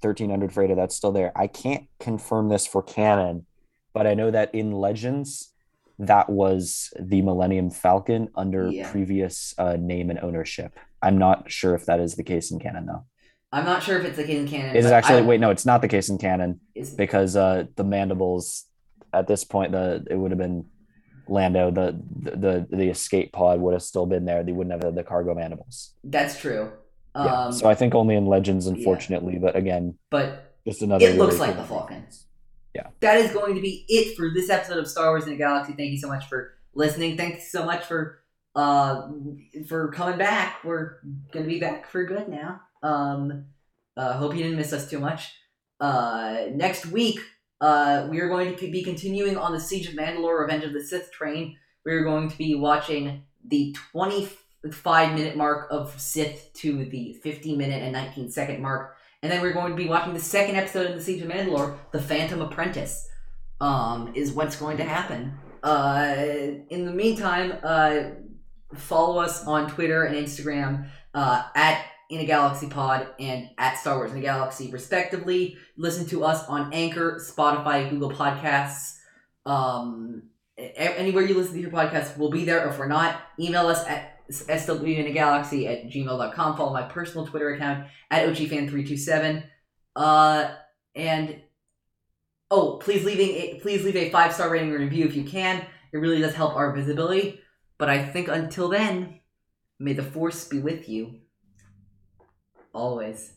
thirteen hundred freighter that's still there. I can't confirm this for canon, but I know that in Legends, that was the Millennium Falcon under Yeah. previous uh, name and ownership. I'm not sure if that is the case in canon though. I'm not sure if it's the case in canon. It is actually I- wait no, it's not the case in canon because uh, the mandibles at this point the it would have been Lando the the the escape pod would have still been there. They wouldn't have had the cargo mandibles. that's true. Yeah. Um, so I think only in Legends, unfortunately. But again, but just another. it looks like the Falcon. Yeah. That is going to be it for this episode of Star Wars in the Galaxy. Thank you so much for listening. Thanks so much for uh for coming back. We're gonna be back for good now. Um uh hope you didn't miss us too much. Uh next week, uh we are going to be continuing on the Siege of Mandalore Revenge of the Sith train. We're going to be watching the 25 minute mark of Sith to the 50 minute and 19 second mark. And then we're going to be watching the second episode of the Siege of Mandalore, The Phantom Apprentice. Um, is what's going to happen. Uh, in the meantime, uh, follow us on Twitter and Instagram uh, at In a Galaxy Pod and at Star Wars in a Galaxy, respectively. Listen to us on Anchor, Spotify, Google Podcasts. Um, anywhere you listen to your podcast, we'll be there. If we're not, email us at swinagalaxy at gmail.com. Follow my personal Twitter account at OchiFan327. Uh, and oh, please leaving a, please leave a five star rating and review if you can. It really does help our visibility. But I think until then, may the force be with you always.